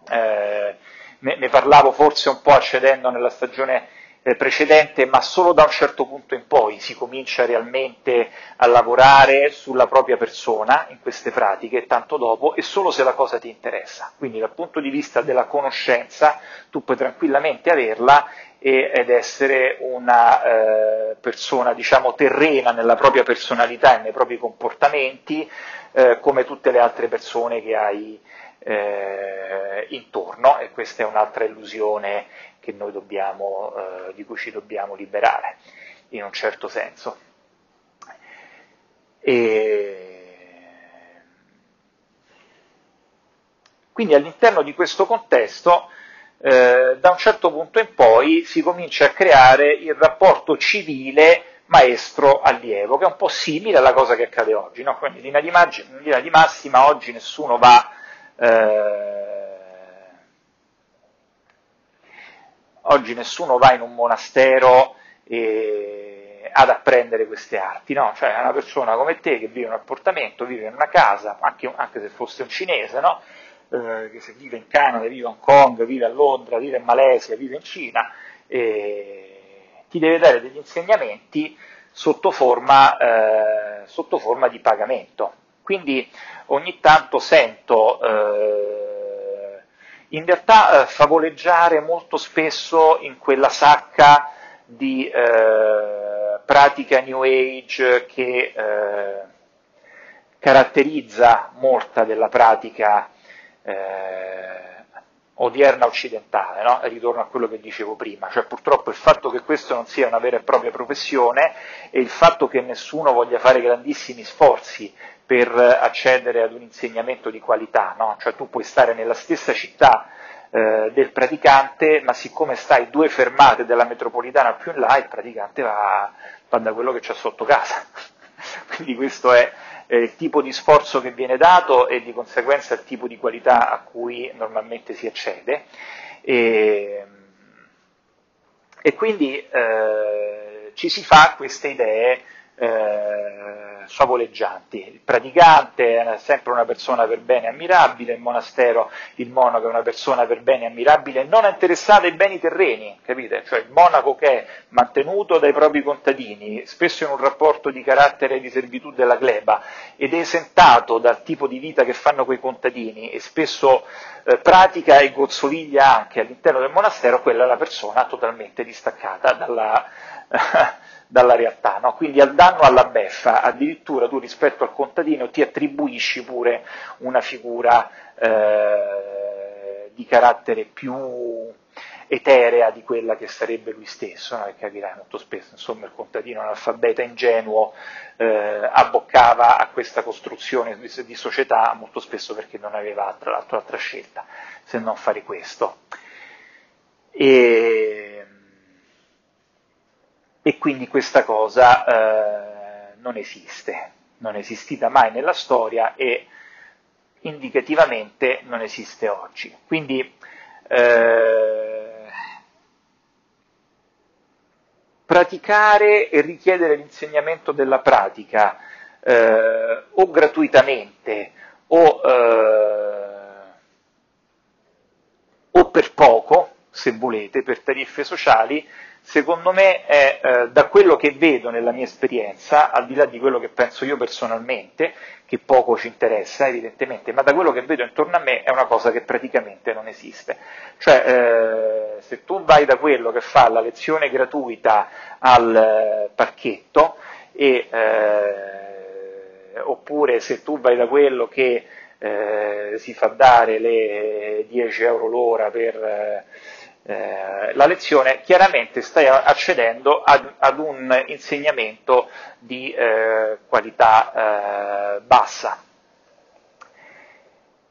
eh, ne, ne, parlavo forse un po' accedendo nella stagione eh, precedente, ma solo da un certo punto in poi si comincia realmente a lavorare sulla propria persona in queste pratiche, tanto dopo, e solo se la cosa ti interessa. Quindi dal punto di vista della conoscenza tu puoi tranquillamente averla e, ed essere una eh, persona, diciamo, terrena nella propria personalità e nei propri comportamenti, eh, come tutte le altre persone che hai eh, intorno e questa è un'altra illusione dobbiamo, eh, di cui ci dobbiamo liberare, in un certo senso. E... Quindi all'interno di questo contesto, eh, da un certo punto in poi, si comincia a creare il rapporto civile maestro-allievo, che è un po' simile alla cosa che accade oggi. No? Quindi in linea, di, mag- in linea di massima oggi nessuno va... Eh, oggi nessuno va in un monastero e, ad apprendere queste arti, no? Cioè una persona come te che vive in un appartamento, vive in una casa, anche, anche se fosse un cinese, no? Eh, che se vive in Canada, vive a Hong Kong, vive a Londra, vive in Malesia, vive in Cina, eh, ti deve dare degli insegnamenti sotto forma, eh, sotto forma di pagamento. Quindi ogni tanto sento eh, in realtà eh, favoleggiare molto spesso in quella sacca di eh, pratica New Age che caratterizza molta della pratica eh, odierna occidentale, no? ritorno a quello che dicevo prima, cioè purtroppo il fatto che questo non sia una vera e propria professione e il fatto che nessuno voglia fare grandissimi sforzi per accedere ad un insegnamento di qualità, no? cioè tu puoi stare nella stessa città eh, del praticante, ma siccome stai due fermate della metropolitana più in là, il praticante va, va da quello che c'è sotto casa. Quindi questo è eh, il tipo di sforzo che viene dato e di conseguenza il tipo di qualità a cui normalmente si accede. E, e quindi eh, ci si fa queste idee eh, favoleggianti. Il praticante è sempre una persona per bene ammirabile, il monastero, il monaco è una persona per bene ammirabile, non interessata ai beni terreni, capite? Cioè il monaco che è mantenuto dai propri contadini, spesso in un rapporto di carattere di servitù della gleba, ed è esentato dal tipo di vita che fanno quei contadini e spesso eh, pratica e gozzoviglia anche all'interno del monastero, quella è la persona totalmente distaccata dalla dalla realtà, no? quindi al danno alla beffa, addirittura tu rispetto al contadino ti attribuisci pure una figura eh, di carattere più eterea di quella che sarebbe lui stesso, no? e capirai molto spesso, insomma, il contadino analfabeta ingenuo eh, abboccava a questa costruzione di, di, società molto spesso perché non aveva tra l'altro altra scelta se non fare questo. E quindi questa cosa eh, non esiste, non è esistita mai nella storia e indicativamente non esiste oggi. Quindi eh, praticare e richiedere l'insegnamento della pratica eh, o gratuitamente o, eh, o per poco, se volete, per tariffe sociali, secondo me è eh, da quello che vedo nella mia esperienza, al di là di quello che penso io personalmente, che poco ci interessa evidentemente, ma da quello che vedo intorno a me è una cosa che praticamente non esiste. Cioè, eh, se tu vai da quello che fa la lezione gratuita al eh, parchetto, e, eh, oppure se tu vai da quello che eh, si fa dare le 10 euro l'ora per eh, la lezione, chiaramente stai accedendo ad, ad un insegnamento di eh, qualità eh, bassa.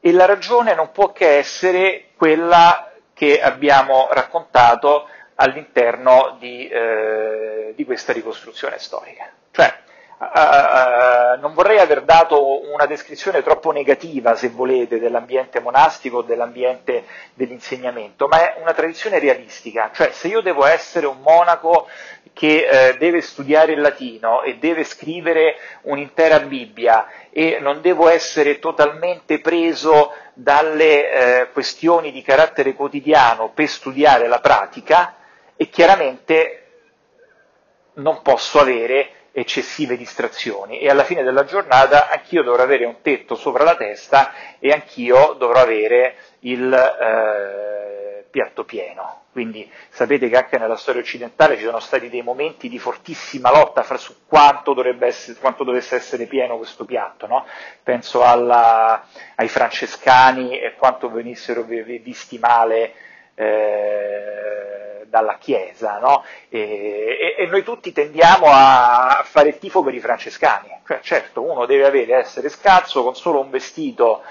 E la ragione non può che essere quella che abbiamo raccontato all'interno di, eh, di questa ricostruzione storica. Cioè, Uh, non vorrei aver dato una descrizione troppo negativa, se volete, dell'ambiente monastico, dell'ambiente dell'insegnamento, ma è una tradizione realistica, cioè se io devo essere un monaco che eh, deve studiare il latino e deve scrivere un'intera Bibbia e non devo essere totalmente preso dalle eh, questioni di carattere quotidiano per studiare la pratica, e chiaramente non posso avere eccessive distrazioni e alla fine della giornata anch'io dovrò avere un tetto sopra la testa e anch'io dovrò avere il eh, piatto pieno. Quindi sapete che anche nella storia occidentale ci sono stati dei momenti di fortissima lotta fra su quanto, essere, quanto dovesse essere pieno questo piatto. No? Penso alla, ai francescani e quanto venissero visti male eh, dalla Chiesa, no? e, e, noi tutti tendiamo a fare il tifo per i francescani, cioè, certo uno deve avere, essere scalzo con solo un vestito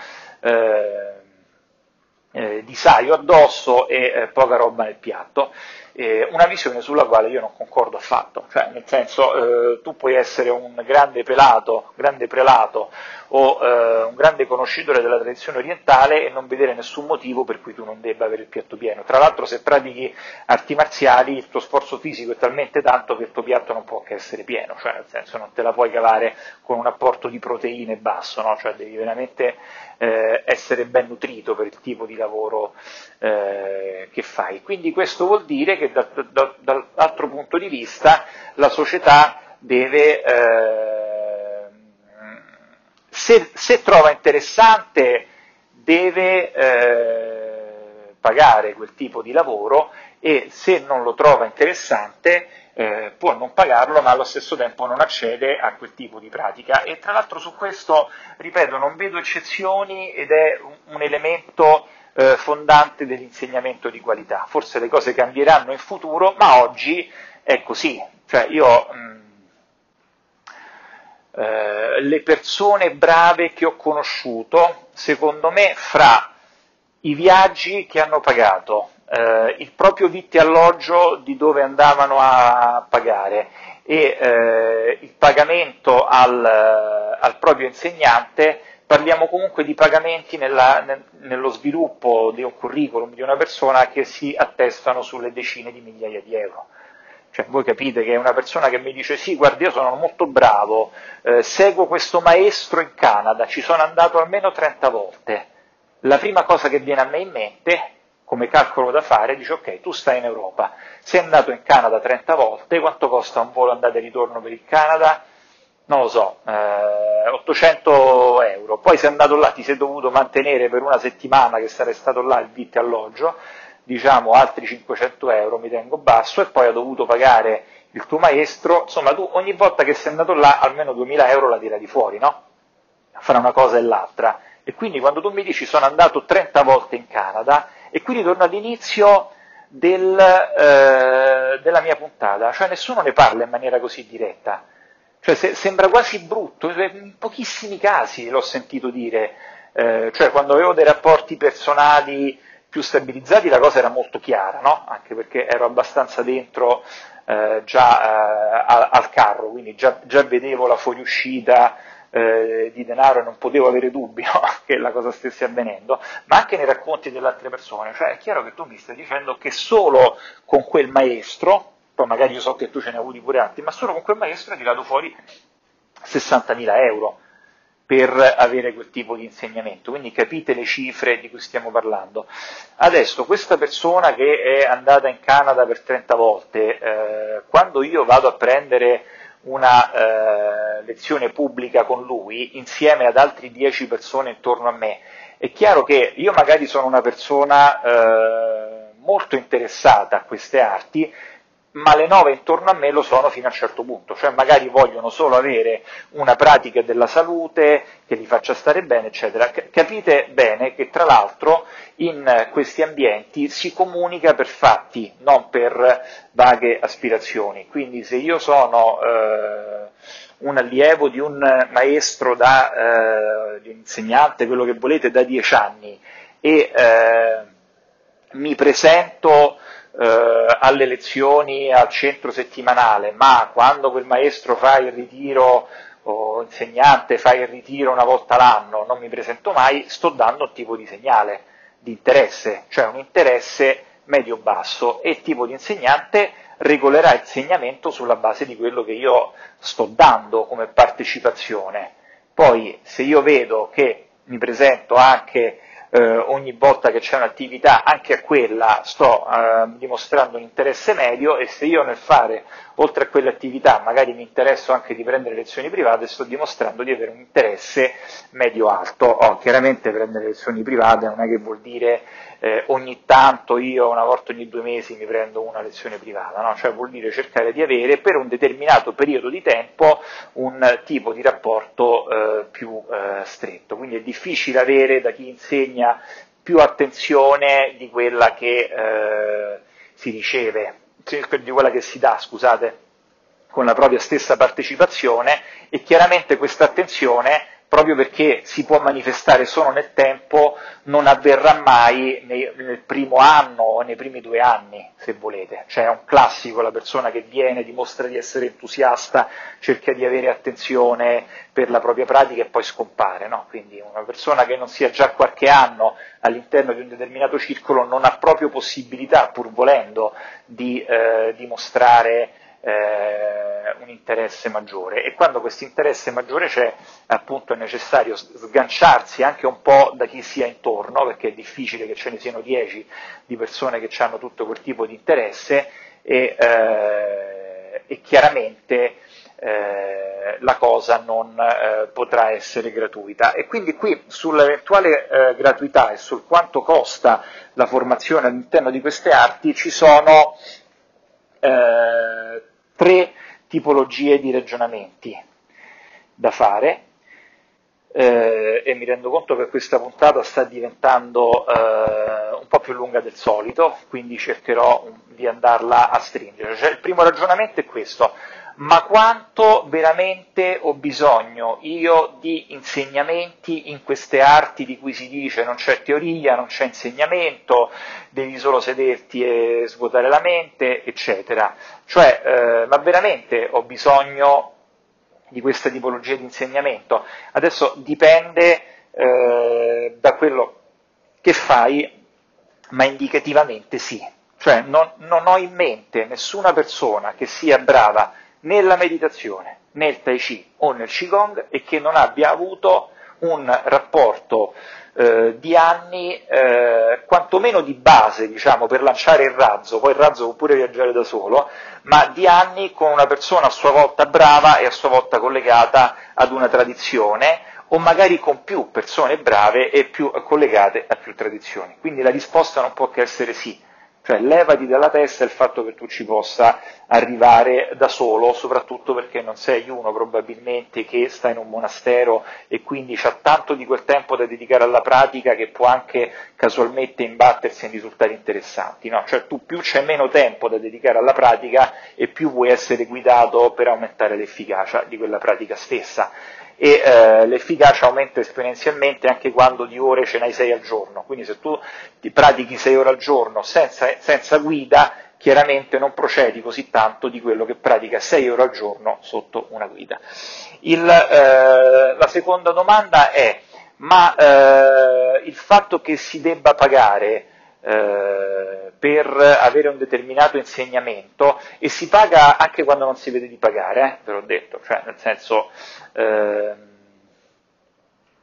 eh, eh, di saio addosso e eh, poca roba nel piatto, eh, una visione sulla quale io non concordo affatto, cioè nel senso eh, tu puoi essere un grande pelato, grande prelato o eh, un grande conoscitore della tradizione orientale e non vedere nessun motivo per cui tu non debba avere il piatto pieno. Tra l'altro se pratichi arti marziali il tuo sforzo fisico è talmente tanto che il tuo piatto non può che essere pieno, cioè nel senso non te la puoi cavare con un apporto di proteine basso, no? cioè devi veramente eh, essere ben nutrito per il tipo di lavoro eh, che fai. Quindi questo vuol dire che da, da, dall'altro punto di vista la società deve, eh, se, se, trova interessante, deve eh, pagare quel tipo di lavoro e se non lo trova interessante eh, può non pagarlo ma allo stesso tempo non accede a quel tipo di pratica. E tra l'altro su questo, ripeto, non vedo eccezioni ed è un, un elemento eh, fondante dell'insegnamento di qualità. Forse le cose cambieranno in futuro, ma oggi è così. Cioè io, mh, eh, le persone brave che ho conosciuto, secondo me, fra i viaggi che hanno pagato, eh, il proprio vitto e alloggio di dove andavano a pagare e eh, il pagamento al, al, proprio insegnante, parliamo comunque di pagamenti nella, nel, nello sviluppo di un curriculum di una persona che si attestano sulle decine di migliaia di euro. Cioè, voi capite che una persona che mi dice sì, guarda, io sono molto bravo, eh, seguo questo maestro in Canada, ci sono andato almeno 30 volte. La prima cosa che viene a me in mente come calcolo da fare, dice ok, tu stai in Europa, sei andato in Canada 30 volte, quanto costa un volo andata e ritorno per il Canada? Non lo so, eh, 800 euro, poi sei andato là, ti sei dovuto mantenere per una settimana che sarei stato là il vitto alloggio, diciamo altri 500 euro, mi tengo basso, e poi ho dovuto pagare il tuo maestro, insomma tu ogni volta che sei andato là almeno 2000 euro la tira di fuori, no? Fra una cosa e l'altra. E quindi quando tu mi dici sono andato 30 volte in Canada, e quindi torno all'inizio del, eh, della mia puntata, cioè nessuno ne parla in maniera così diretta, cioè se, sembra quasi brutto, cioè, in pochissimi casi l'ho sentito dire, eh, cioè quando avevo dei rapporti personali più stabilizzati la cosa era molto chiara, no? anche perché ero abbastanza dentro eh, già eh, al carro, quindi già, già vedevo la fuoriuscita eh, di denaro e non potevo avere dubbi no? che la cosa stesse avvenendo, ma anche nei racconti delle altre persone, cioè è chiaro che tu mi stai dicendo che solo con quel maestro, poi magari io so che tu ce ne hai avuti pure altri, ma solo con quel maestro hai tirato fuori 60.000 euro per avere quel tipo di insegnamento, quindi capite le cifre di cui stiamo parlando. Adesso questa persona che è andata in Canada per 30 volte, eh, quando io vado a prendere una eh, lezione pubblica con lui insieme ad altre dieci persone intorno a me. È chiaro che io magari sono una persona eh, molto interessata a queste arti, ma le nove intorno a me lo sono fino a un certo punto, cioè magari vogliono solo avere una pratica della salute che li faccia stare bene, eccetera. Capite bene che tra l'altro in questi ambienti si comunica per fatti, non per vaghe aspirazioni. Quindi se io sono eh, un allievo di un maestro, da, eh, di un insegnante, quello che volete, da dieci anni e eh, mi presento eh, alle lezioni al centro settimanale, ma quando quel maestro fa il ritiro o insegnante fa il ritiro una volta l'anno, non mi presento mai, sto dando un tipo di segnale di interesse, cioè un interesse medio-basso e il tipo di insegnante regolerà il segnamento sulla base di quello che io sto dando come partecipazione. Poi se io vedo che mi presento anche eh, ogni volta che c'è un'attività, anche a quella sto eh, dimostrando un interesse medio e se io nel fare, oltre a quelle attività, magari mi interesso anche di prendere lezioni private, sto dimostrando di avere un interesse medio-alto. Oh, chiaramente prendere lezioni private non è che vuol dire eh, ogni tanto io, una volta ogni due mesi, mi prendo una lezione privata, no? cioè vuol dire cercare di avere per un determinato periodo di tempo un tipo di rapporto eh, più eh, stretto. Quindi è difficile avere da chi insegna più attenzione di quella che eh, si riceve, di quella che si dà, scusate, con la propria stessa partecipazione e chiaramente questa attenzione proprio perché si può manifestare solo nel tempo, non avverrà mai nei, nel primo anno o nei primi due anni, se volete. Cioè è un classico la persona che viene, dimostra di essere entusiasta, cerca di avere attenzione per la propria pratica e poi scompare. No? Quindi una persona che non sia già qualche anno all'interno di un determinato circolo non ha proprio possibilità, pur volendo, di eh, dimostrare eh, un interesse maggiore e quando questo interesse maggiore c'è appunto è necessario sganciarsi anche un po' da chi sia intorno perché è difficile che ce ne siano dieci di persone che hanno tutto quel tipo di interesse e, eh, e chiaramente eh, la cosa non eh, potrà essere gratuita. E quindi qui sull'eventuale eh, gratuità e sul quanto costa la formazione all'interno di queste arti ci sono eh, tre tipologie di ragionamenti da fare eh, e mi rendo conto che questa puntata sta diventando eh, un po' più lunga del solito, quindi cercherò di andarla a stringere. Cioè, il primo ragionamento è questo, ma quanto veramente ho bisogno io di insegnamenti in queste arti di cui si dice non c'è teoria, non c'è insegnamento, devi solo sederti e svuotare la mente, eccetera. Cioè, eh, ma veramente ho bisogno di questa tipologia di insegnamento? Adesso dipende eh, da quello che fai, ma indicativamente sì. Cioè, non, non ho in mente nessuna persona che sia brava nella meditazione, nel Tai Chi o nel Qigong e che non abbia avuto un rapporto eh, di anni, eh, quantomeno di base, diciamo, per lanciare il razzo, poi il razzo può pure viaggiare da solo, ma di anni con una persona a sua volta brava e a sua volta collegata ad una tradizione, o magari con più persone brave e più collegate a più tradizioni. Quindi la risposta non può che essere sì cioè levati dalla testa il fatto che tu ci possa arrivare da solo, soprattutto perché non sei uno probabilmente che sta in un monastero e quindi ha tanto di quel tempo da dedicare alla pratica che può anche casualmente imbattersi in risultati interessanti. No? Cioè tu più c'è meno tempo da dedicare alla pratica e più vuoi essere guidato per aumentare l'efficacia di quella pratica stessa e eh, l'efficacia aumenta esponenzialmente anche quando di ore ce n'hai 6 al giorno, quindi se tu ti pratichi 6 ore al giorno senza, senza guida, chiaramente non procedi così tanto di quello che pratica 6 ore al giorno sotto una guida. Il, eh, la seconda domanda è, ma eh, il fatto che si debba pagare eh, per avere un determinato insegnamento e si paga anche quando non si vede di pagare, eh, ve l'ho detto, cioè nel senso, eh,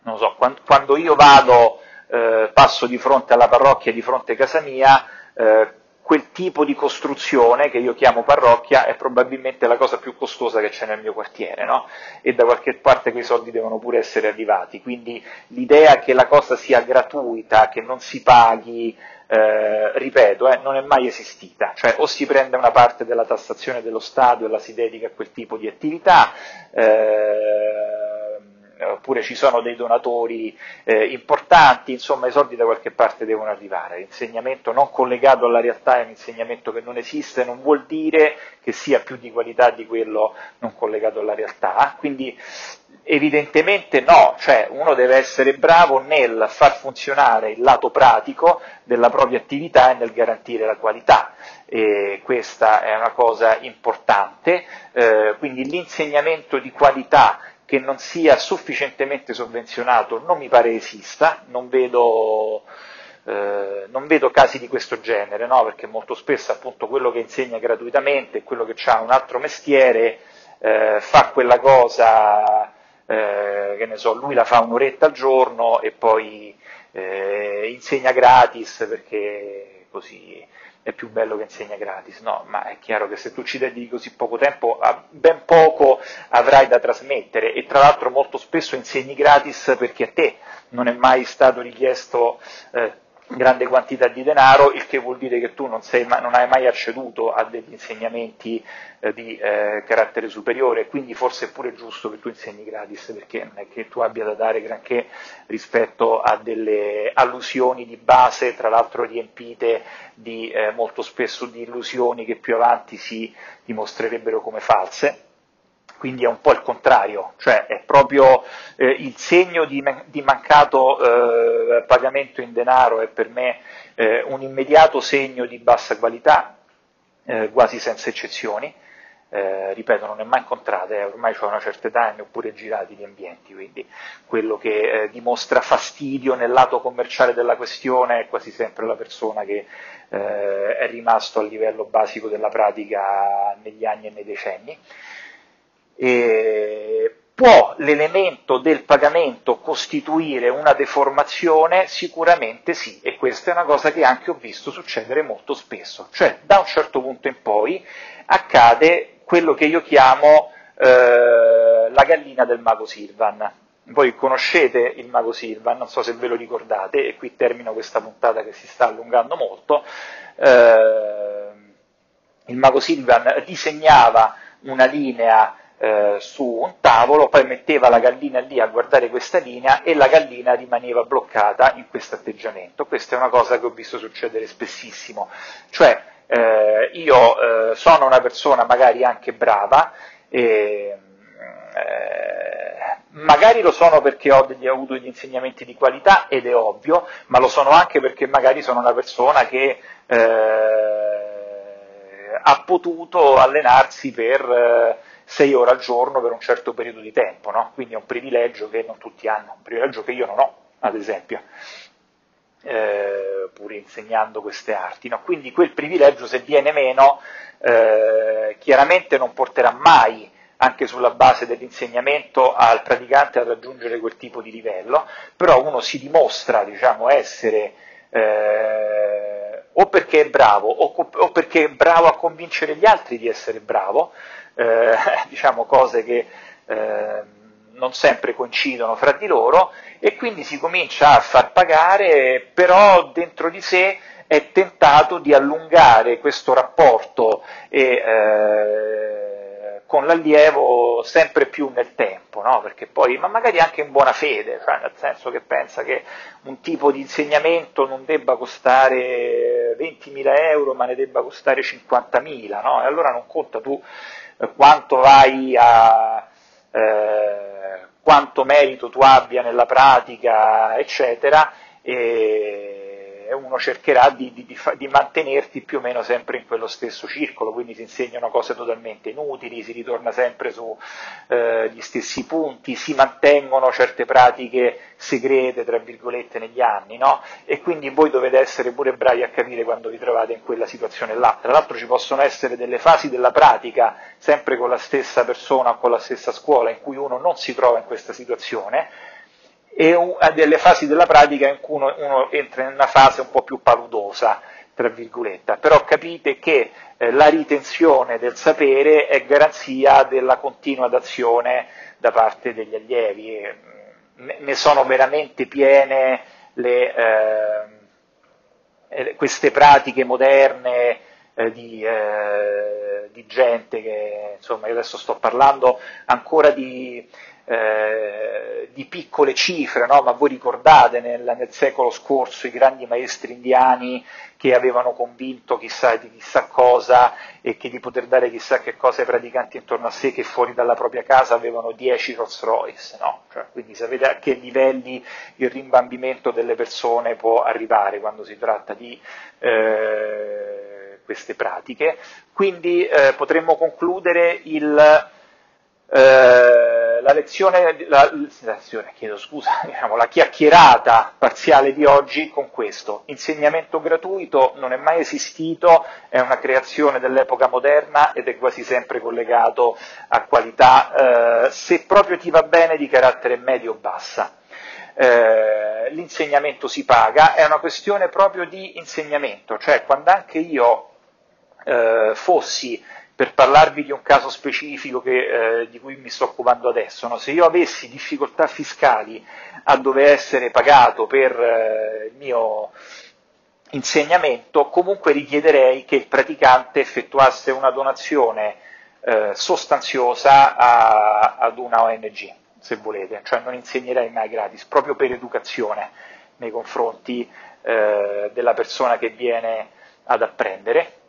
non so, quando, quando io vado, eh, passo di fronte alla parrocchia, di fronte a casa mia, eh, quel tipo di costruzione che io chiamo parrocchia è probabilmente la cosa più costosa che c'è nel mio quartiere, no? E da qualche parte quei soldi devono pure essere arrivati, quindi l'idea che la cosa sia gratuita, che non si paghi, eh, ripeto, eh, non è mai esistita, cioè o si prende una parte della tassazione dello Stato e la si dedica a quel tipo di attività, eh, oppure ci sono dei donatori eh, importanti, insomma i soldi da qualche parte devono arrivare. L'insegnamento non collegato alla realtà è un insegnamento che non esiste, non vuol dire che sia più di qualità di quello non collegato alla realtà, quindi Evidentemente no, cioè uno deve essere bravo nel far funzionare il lato pratico della propria attività e nel garantire la qualità. E questa è una cosa importante, eh, quindi l'insegnamento di qualità che non sia sufficientemente sovvenzionato non mi pare esista, non vedo, eh, non vedo casi di questo genere, no? perché molto spesso appunto quello che insegna gratuitamente, quello che ha un altro mestiere, eh, fa quella cosa eh, che ne so, lui la fa un'oretta al giorno e poi eh, insegna gratis perché così è più bello che insegna gratis, no, ma è chiaro che se tu ci dedichi così poco tempo, ben poco avrai da trasmettere. E tra l'altro molto spesso insegni gratis perché a te non è mai stato richiesto eh, grande quantità di denaro, il che vuol dire che tu non, sei, non hai mai acceduto a degli insegnamenti eh, di eh, carattere superiore, quindi forse è pure giusto che tu insegni gratis, perché non è che tu abbia da dare granché rispetto a delle allusioni di base, tra l'altro riempite di, eh, molto spesso di illusioni che più avanti si dimostrerebbero come false. Quindi è un po' il contrario, cioè è proprio eh, il segno di, di mancato eh, pagamento in denaro è per me eh, un immediato segno di bassa qualità, eh, quasi senza eccezioni, eh, ripeto, non ne ho mai incontrate, eh, ormai ho una certa età e pure girati di ambienti, quindi quello che dimostra fastidio nel lato commerciale della questione è quasi sempre la persona che è rimasto al livello basico della pratica negli anni e nei decenni. E può l'elemento del pagamento costituire una deformazione? Sicuramente sì, e questa è una cosa che anche ho visto succedere molto spesso, cioè da un certo punto in poi accade quello che io chiamo eh, la gallina del mago Silvan. Voi conoscete il mago Silvan, non so se ve lo ricordate, e qui termino questa puntata che si sta allungando molto. Eh, il mago Silvan disegnava una linea eh, su un tavolo, poi metteva la gallina lì a guardare questa linea e la gallina rimaneva bloccata in questo atteggiamento. Questa è una cosa che ho visto succedere spessissimo. Cioè, eh, io eh, sono una persona magari anche brava, e, eh, magari lo sono perché ho, degli, ho, avuto degli insegnamenti di qualità ed è ovvio, ma lo sono anche perché magari sono una persona che eh, ha potuto allenarsi per eh, sei ore al giorno per un certo periodo di tempo, no? quindi è un privilegio che non tutti hanno, un privilegio che io non ho, ad esempio eh, pur insegnando queste arti. No? Quindi quel privilegio, se viene meno, eh, chiaramente non porterà mai, anche sulla base dell'insegnamento, al praticante a raggiungere quel tipo di livello, però uno si dimostra diciamo, essere eh, o perché è bravo o, o, perché è bravo a convincere gli altri di essere bravo, eh, diciamo cose che eh, non sempre coincidono fra di loro e quindi si comincia a far pagare, però dentro di sé è tentato di allungare questo rapporto e, eh, con l'allievo sempre più nel tempo, no? Perché poi, ma magari anche in buona fede, cioè nel senso che pensa che un tipo di insegnamento non debba costare 20.000 euro, ma ne debba costare 50.000, no? E allora non conta tu quanto vai a eh, quanto merito tu abbia nella pratica, eccetera, e uno cercherà di, di, di, mantenerti più o meno sempre in quello stesso circolo, quindi si insegnano cose totalmente inutili, si ritorna sempre sugli eh, stessi punti, si mantengono certe pratiche segrete, tra virgolette, negli anni, no? E quindi voi dovete essere pure bravi a capire quando vi trovate in quella situazione là. Tra l'altro ci possono essere delle fasi della pratica, sempre con la stessa persona o con la stessa scuola, in cui uno non si trova in questa situazione, e a delle fasi della pratica in cui uno, uno, entra in una fase un po' più paludosa, tra virgolette, però capite che eh, la ritenzione del sapere è garanzia della continua d'azione da parte degli allievi, mm, ne sono veramente piene le, eh, queste pratiche moderne eh, di, eh, di, gente che, insomma, io adesso sto parlando ancora di eh, di piccole cifre, no? ma voi ricordate nel, nel, secolo scorso i grandi maestri indiani che avevano convinto chissà di chissà cosa e che di poter dare chissà che cosa ai praticanti intorno a sé che fuori dalla propria casa avevano 10 Rolls Royce, no? cioè, quindi sapete a che livelli il rimbambimento delle persone può arrivare quando si tratta di eh, queste pratiche, quindi eh, potremmo concludere il eh, la lezione, la, lezione, chiedo scusa, diciamo, la chiacchierata parziale di oggi con questo. Insegnamento gratuito non è mai esistito, è una creazione dell'epoca moderna ed è quasi sempre collegato a qualità, eh, se proprio ti va bene, di carattere medio-bassa. Eh, l'insegnamento si paga, è una questione proprio di insegnamento, cioè quando anche io eh, fossi per parlarvi di un caso specifico che, eh, di cui mi sto occupando adesso, no? se io avessi difficoltà fiscali a dover essere pagato per eh, il mio insegnamento, comunque richiederei che il praticante effettuasse una donazione eh, sostanziosa a, ad una ONG, se volete, cioè non insegnerei mai gratis, proprio per educazione nei confronti eh, della persona che viene ad apprendere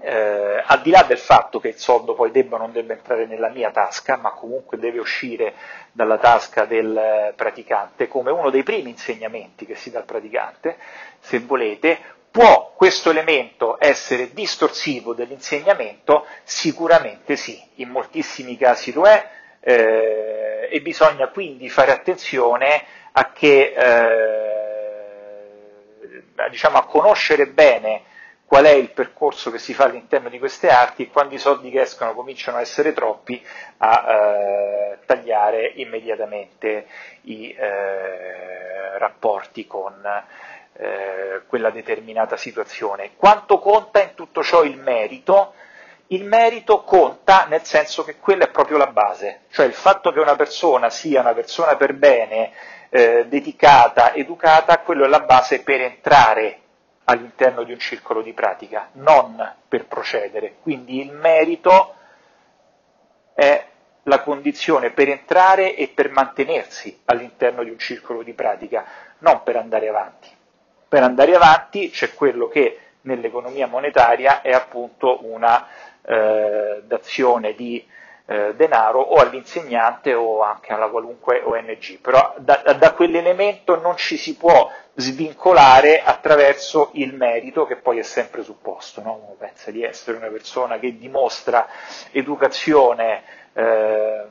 eh, al di là del fatto che il soldo poi debba o non debba entrare nella mia tasca, ma comunque deve uscire dalla tasca del praticante, come uno dei primi insegnamenti che si dà al praticante, se volete, può questo elemento essere distorsivo dell'insegnamento? Sicuramente sì, in moltissimi casi lo è, eh, e bisogna quindi fare attenzione a che, eh, diciamo, a conoscere bene qual è il percorso che si fa all'interno di queste arti e quando i soldi che escono cominciano a essere troppi a eh, tagliare immediatamente i eh, rapporti con eh, quella determinata situazione. Quanto conta in tutto ciò il merito? Il merito conta nel senso che quella è proprio la base, cioè il fatto che una persona sia una persona per bene, eh, dedicata, educata, quello è la base per entrare all'interno di un circolo di pratica, non per procedere. Quindi il merito è la condizione per entrare e per mantenersi all'interno di un circolo di pratica, non per andare avanti. Per andare avanti c'è quello che nell'economia monetaria è appunto una eh, d'azione di eh, denaro o all'insegnante o anche alla qualunque ONG, però da, da, quell'elemento non ci si può svincolare attraverso il merito che poi è sempre supposto, no? uno pensa di essere una persona che dimostra educazione, eh,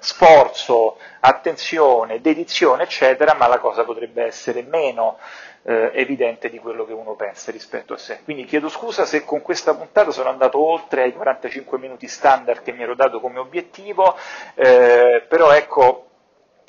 sforzo, attenzione, dedizione, eccetera, ma la cosa potrebbe essere meno eh, evidente di quello che uno pensa rispetto a sé. Quindi chiedo scusa se con questa puntata sono andato oltre ai 45 minuti standard che mi ero dato come obiettivo, eh, però ecco,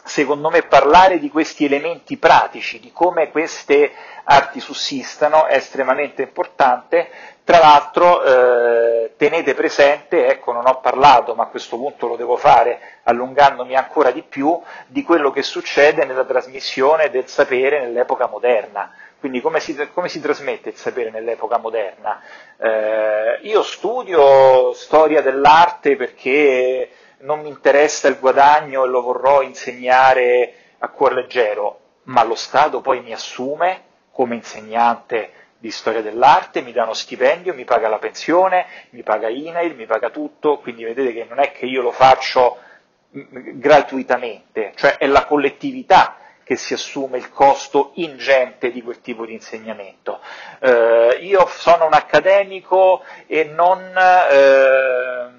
secondo me parlare di questi elementi pratici, di come queste arti sussistano, è estremamente importante. Tra l'altro eh, tenete presente, ecco non ho parlato, ma a questo punto lo devo fare allungandomi ancora di più, di quello che succede nella trasmissione del sapere nell'epoca moderna. Quindi come si, come si trasmette il sapere nell'epoca moderna? Eh, io studio storia dell'arte perché non mi interessa il guadagno e lo vorrò insegnare a cuor leggero, ma lo Stato poi mi assume come insegnante di storia dell'arte, mi dà uno stipendio, mi paga la pensione, mi paga INAIL, mi paga tutto, quindi vedete che non è che io lo faccio gratuitamente, cioè è la collettività che si assume il costo ingente di quel tipo di insegnamento. Eh, io sono un accademico e non eh,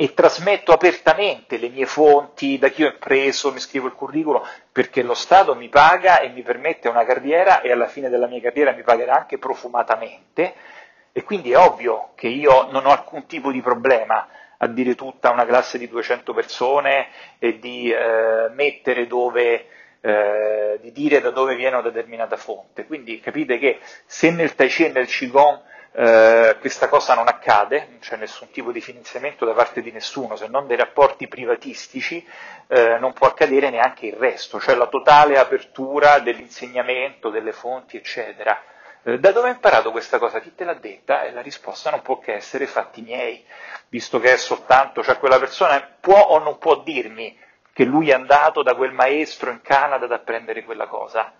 e trasmetto apertamente le mie fonti, da chi ho preso, mi scrivo il curriculum, perché lo Stato mi paga e mi permette una carriera e alla fine della mia carriera mi pagherà anche profumatamente e quindi è ovvio che io non ho alcun tipo di problema a dire tutta una classe di 200 persone e di eh, mettere dove, eh, di dire da dove viene una determinata fonte. Quindi capite che se nel Tai Chi e nel Qigong eh, questa cosa non accade, non c'è nessun tipo di finanziamento da parte di nessuno, se non dei rapporti privatistici, eh, non può accadere neanche il resto, cioè la totale apertura dell'insegnamento, delle fonti, eccetera. Eh, da dove ho imparato questa cosa? Chi te l'ha detta? E la risposta non può che essere fatti miei, visto che è soltanto, cioè quella persona può o non può dirmi che lui è andato da quel maestro in Canada ad apprendere quella cosa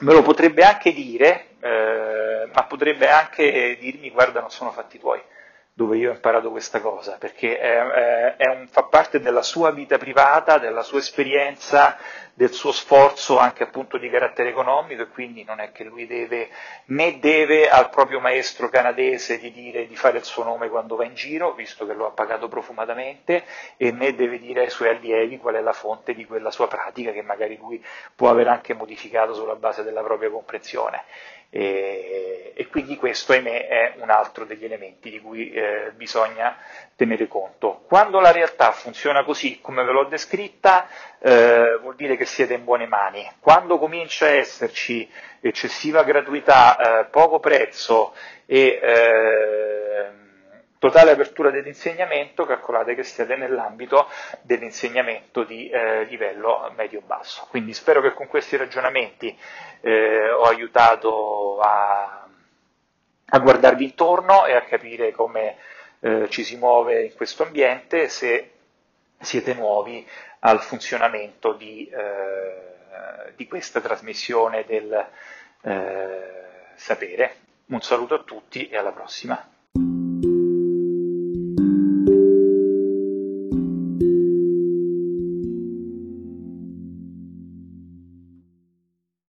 me lo potrebbe anche dire, eh, ma potrebbe anche dirmi guarda non sono fatti tuoi dove io ho imparato questa cosa, perché è, è, è un, fa parte della sua vita privata, della sua esperienza, del suo sforzo anche appunto di carattere economico e quindi non è che lui deve né deve al proprio maestro canadese di dire di fare il suo nome quando va in giro, visto che lo ha pagato profumatamente, e né deve dire ai suoi allievi qual è la fonte di quella sua pratica che magari lui può aver anche modificato sulla base della propria comprensione. E, e, quindi questo, ahimè, è un altro degli elementi di cui eh, bisogna tenere conto. Quando la realtà funziona così, come ve l'ho descritta, eh, vuol dire che siete in buone mani. Quando comincia a esserci eccessiva gratuità, eh, poco prezzo e eh, totale apertura dell'insegnamento, calcolate che siete nell'ambito dell'insegnamento di eh, livello medio-basso. Quindi spero che con questi ragionamenti eh, ho aiutato a, a, guardarvi intorno e a capire come eh, ci si muove in questo ambiente, se siete nuovi al funzionamento di, eh, di questa trasmissione del eh, sapere Un saluto a tutti e alla prossima.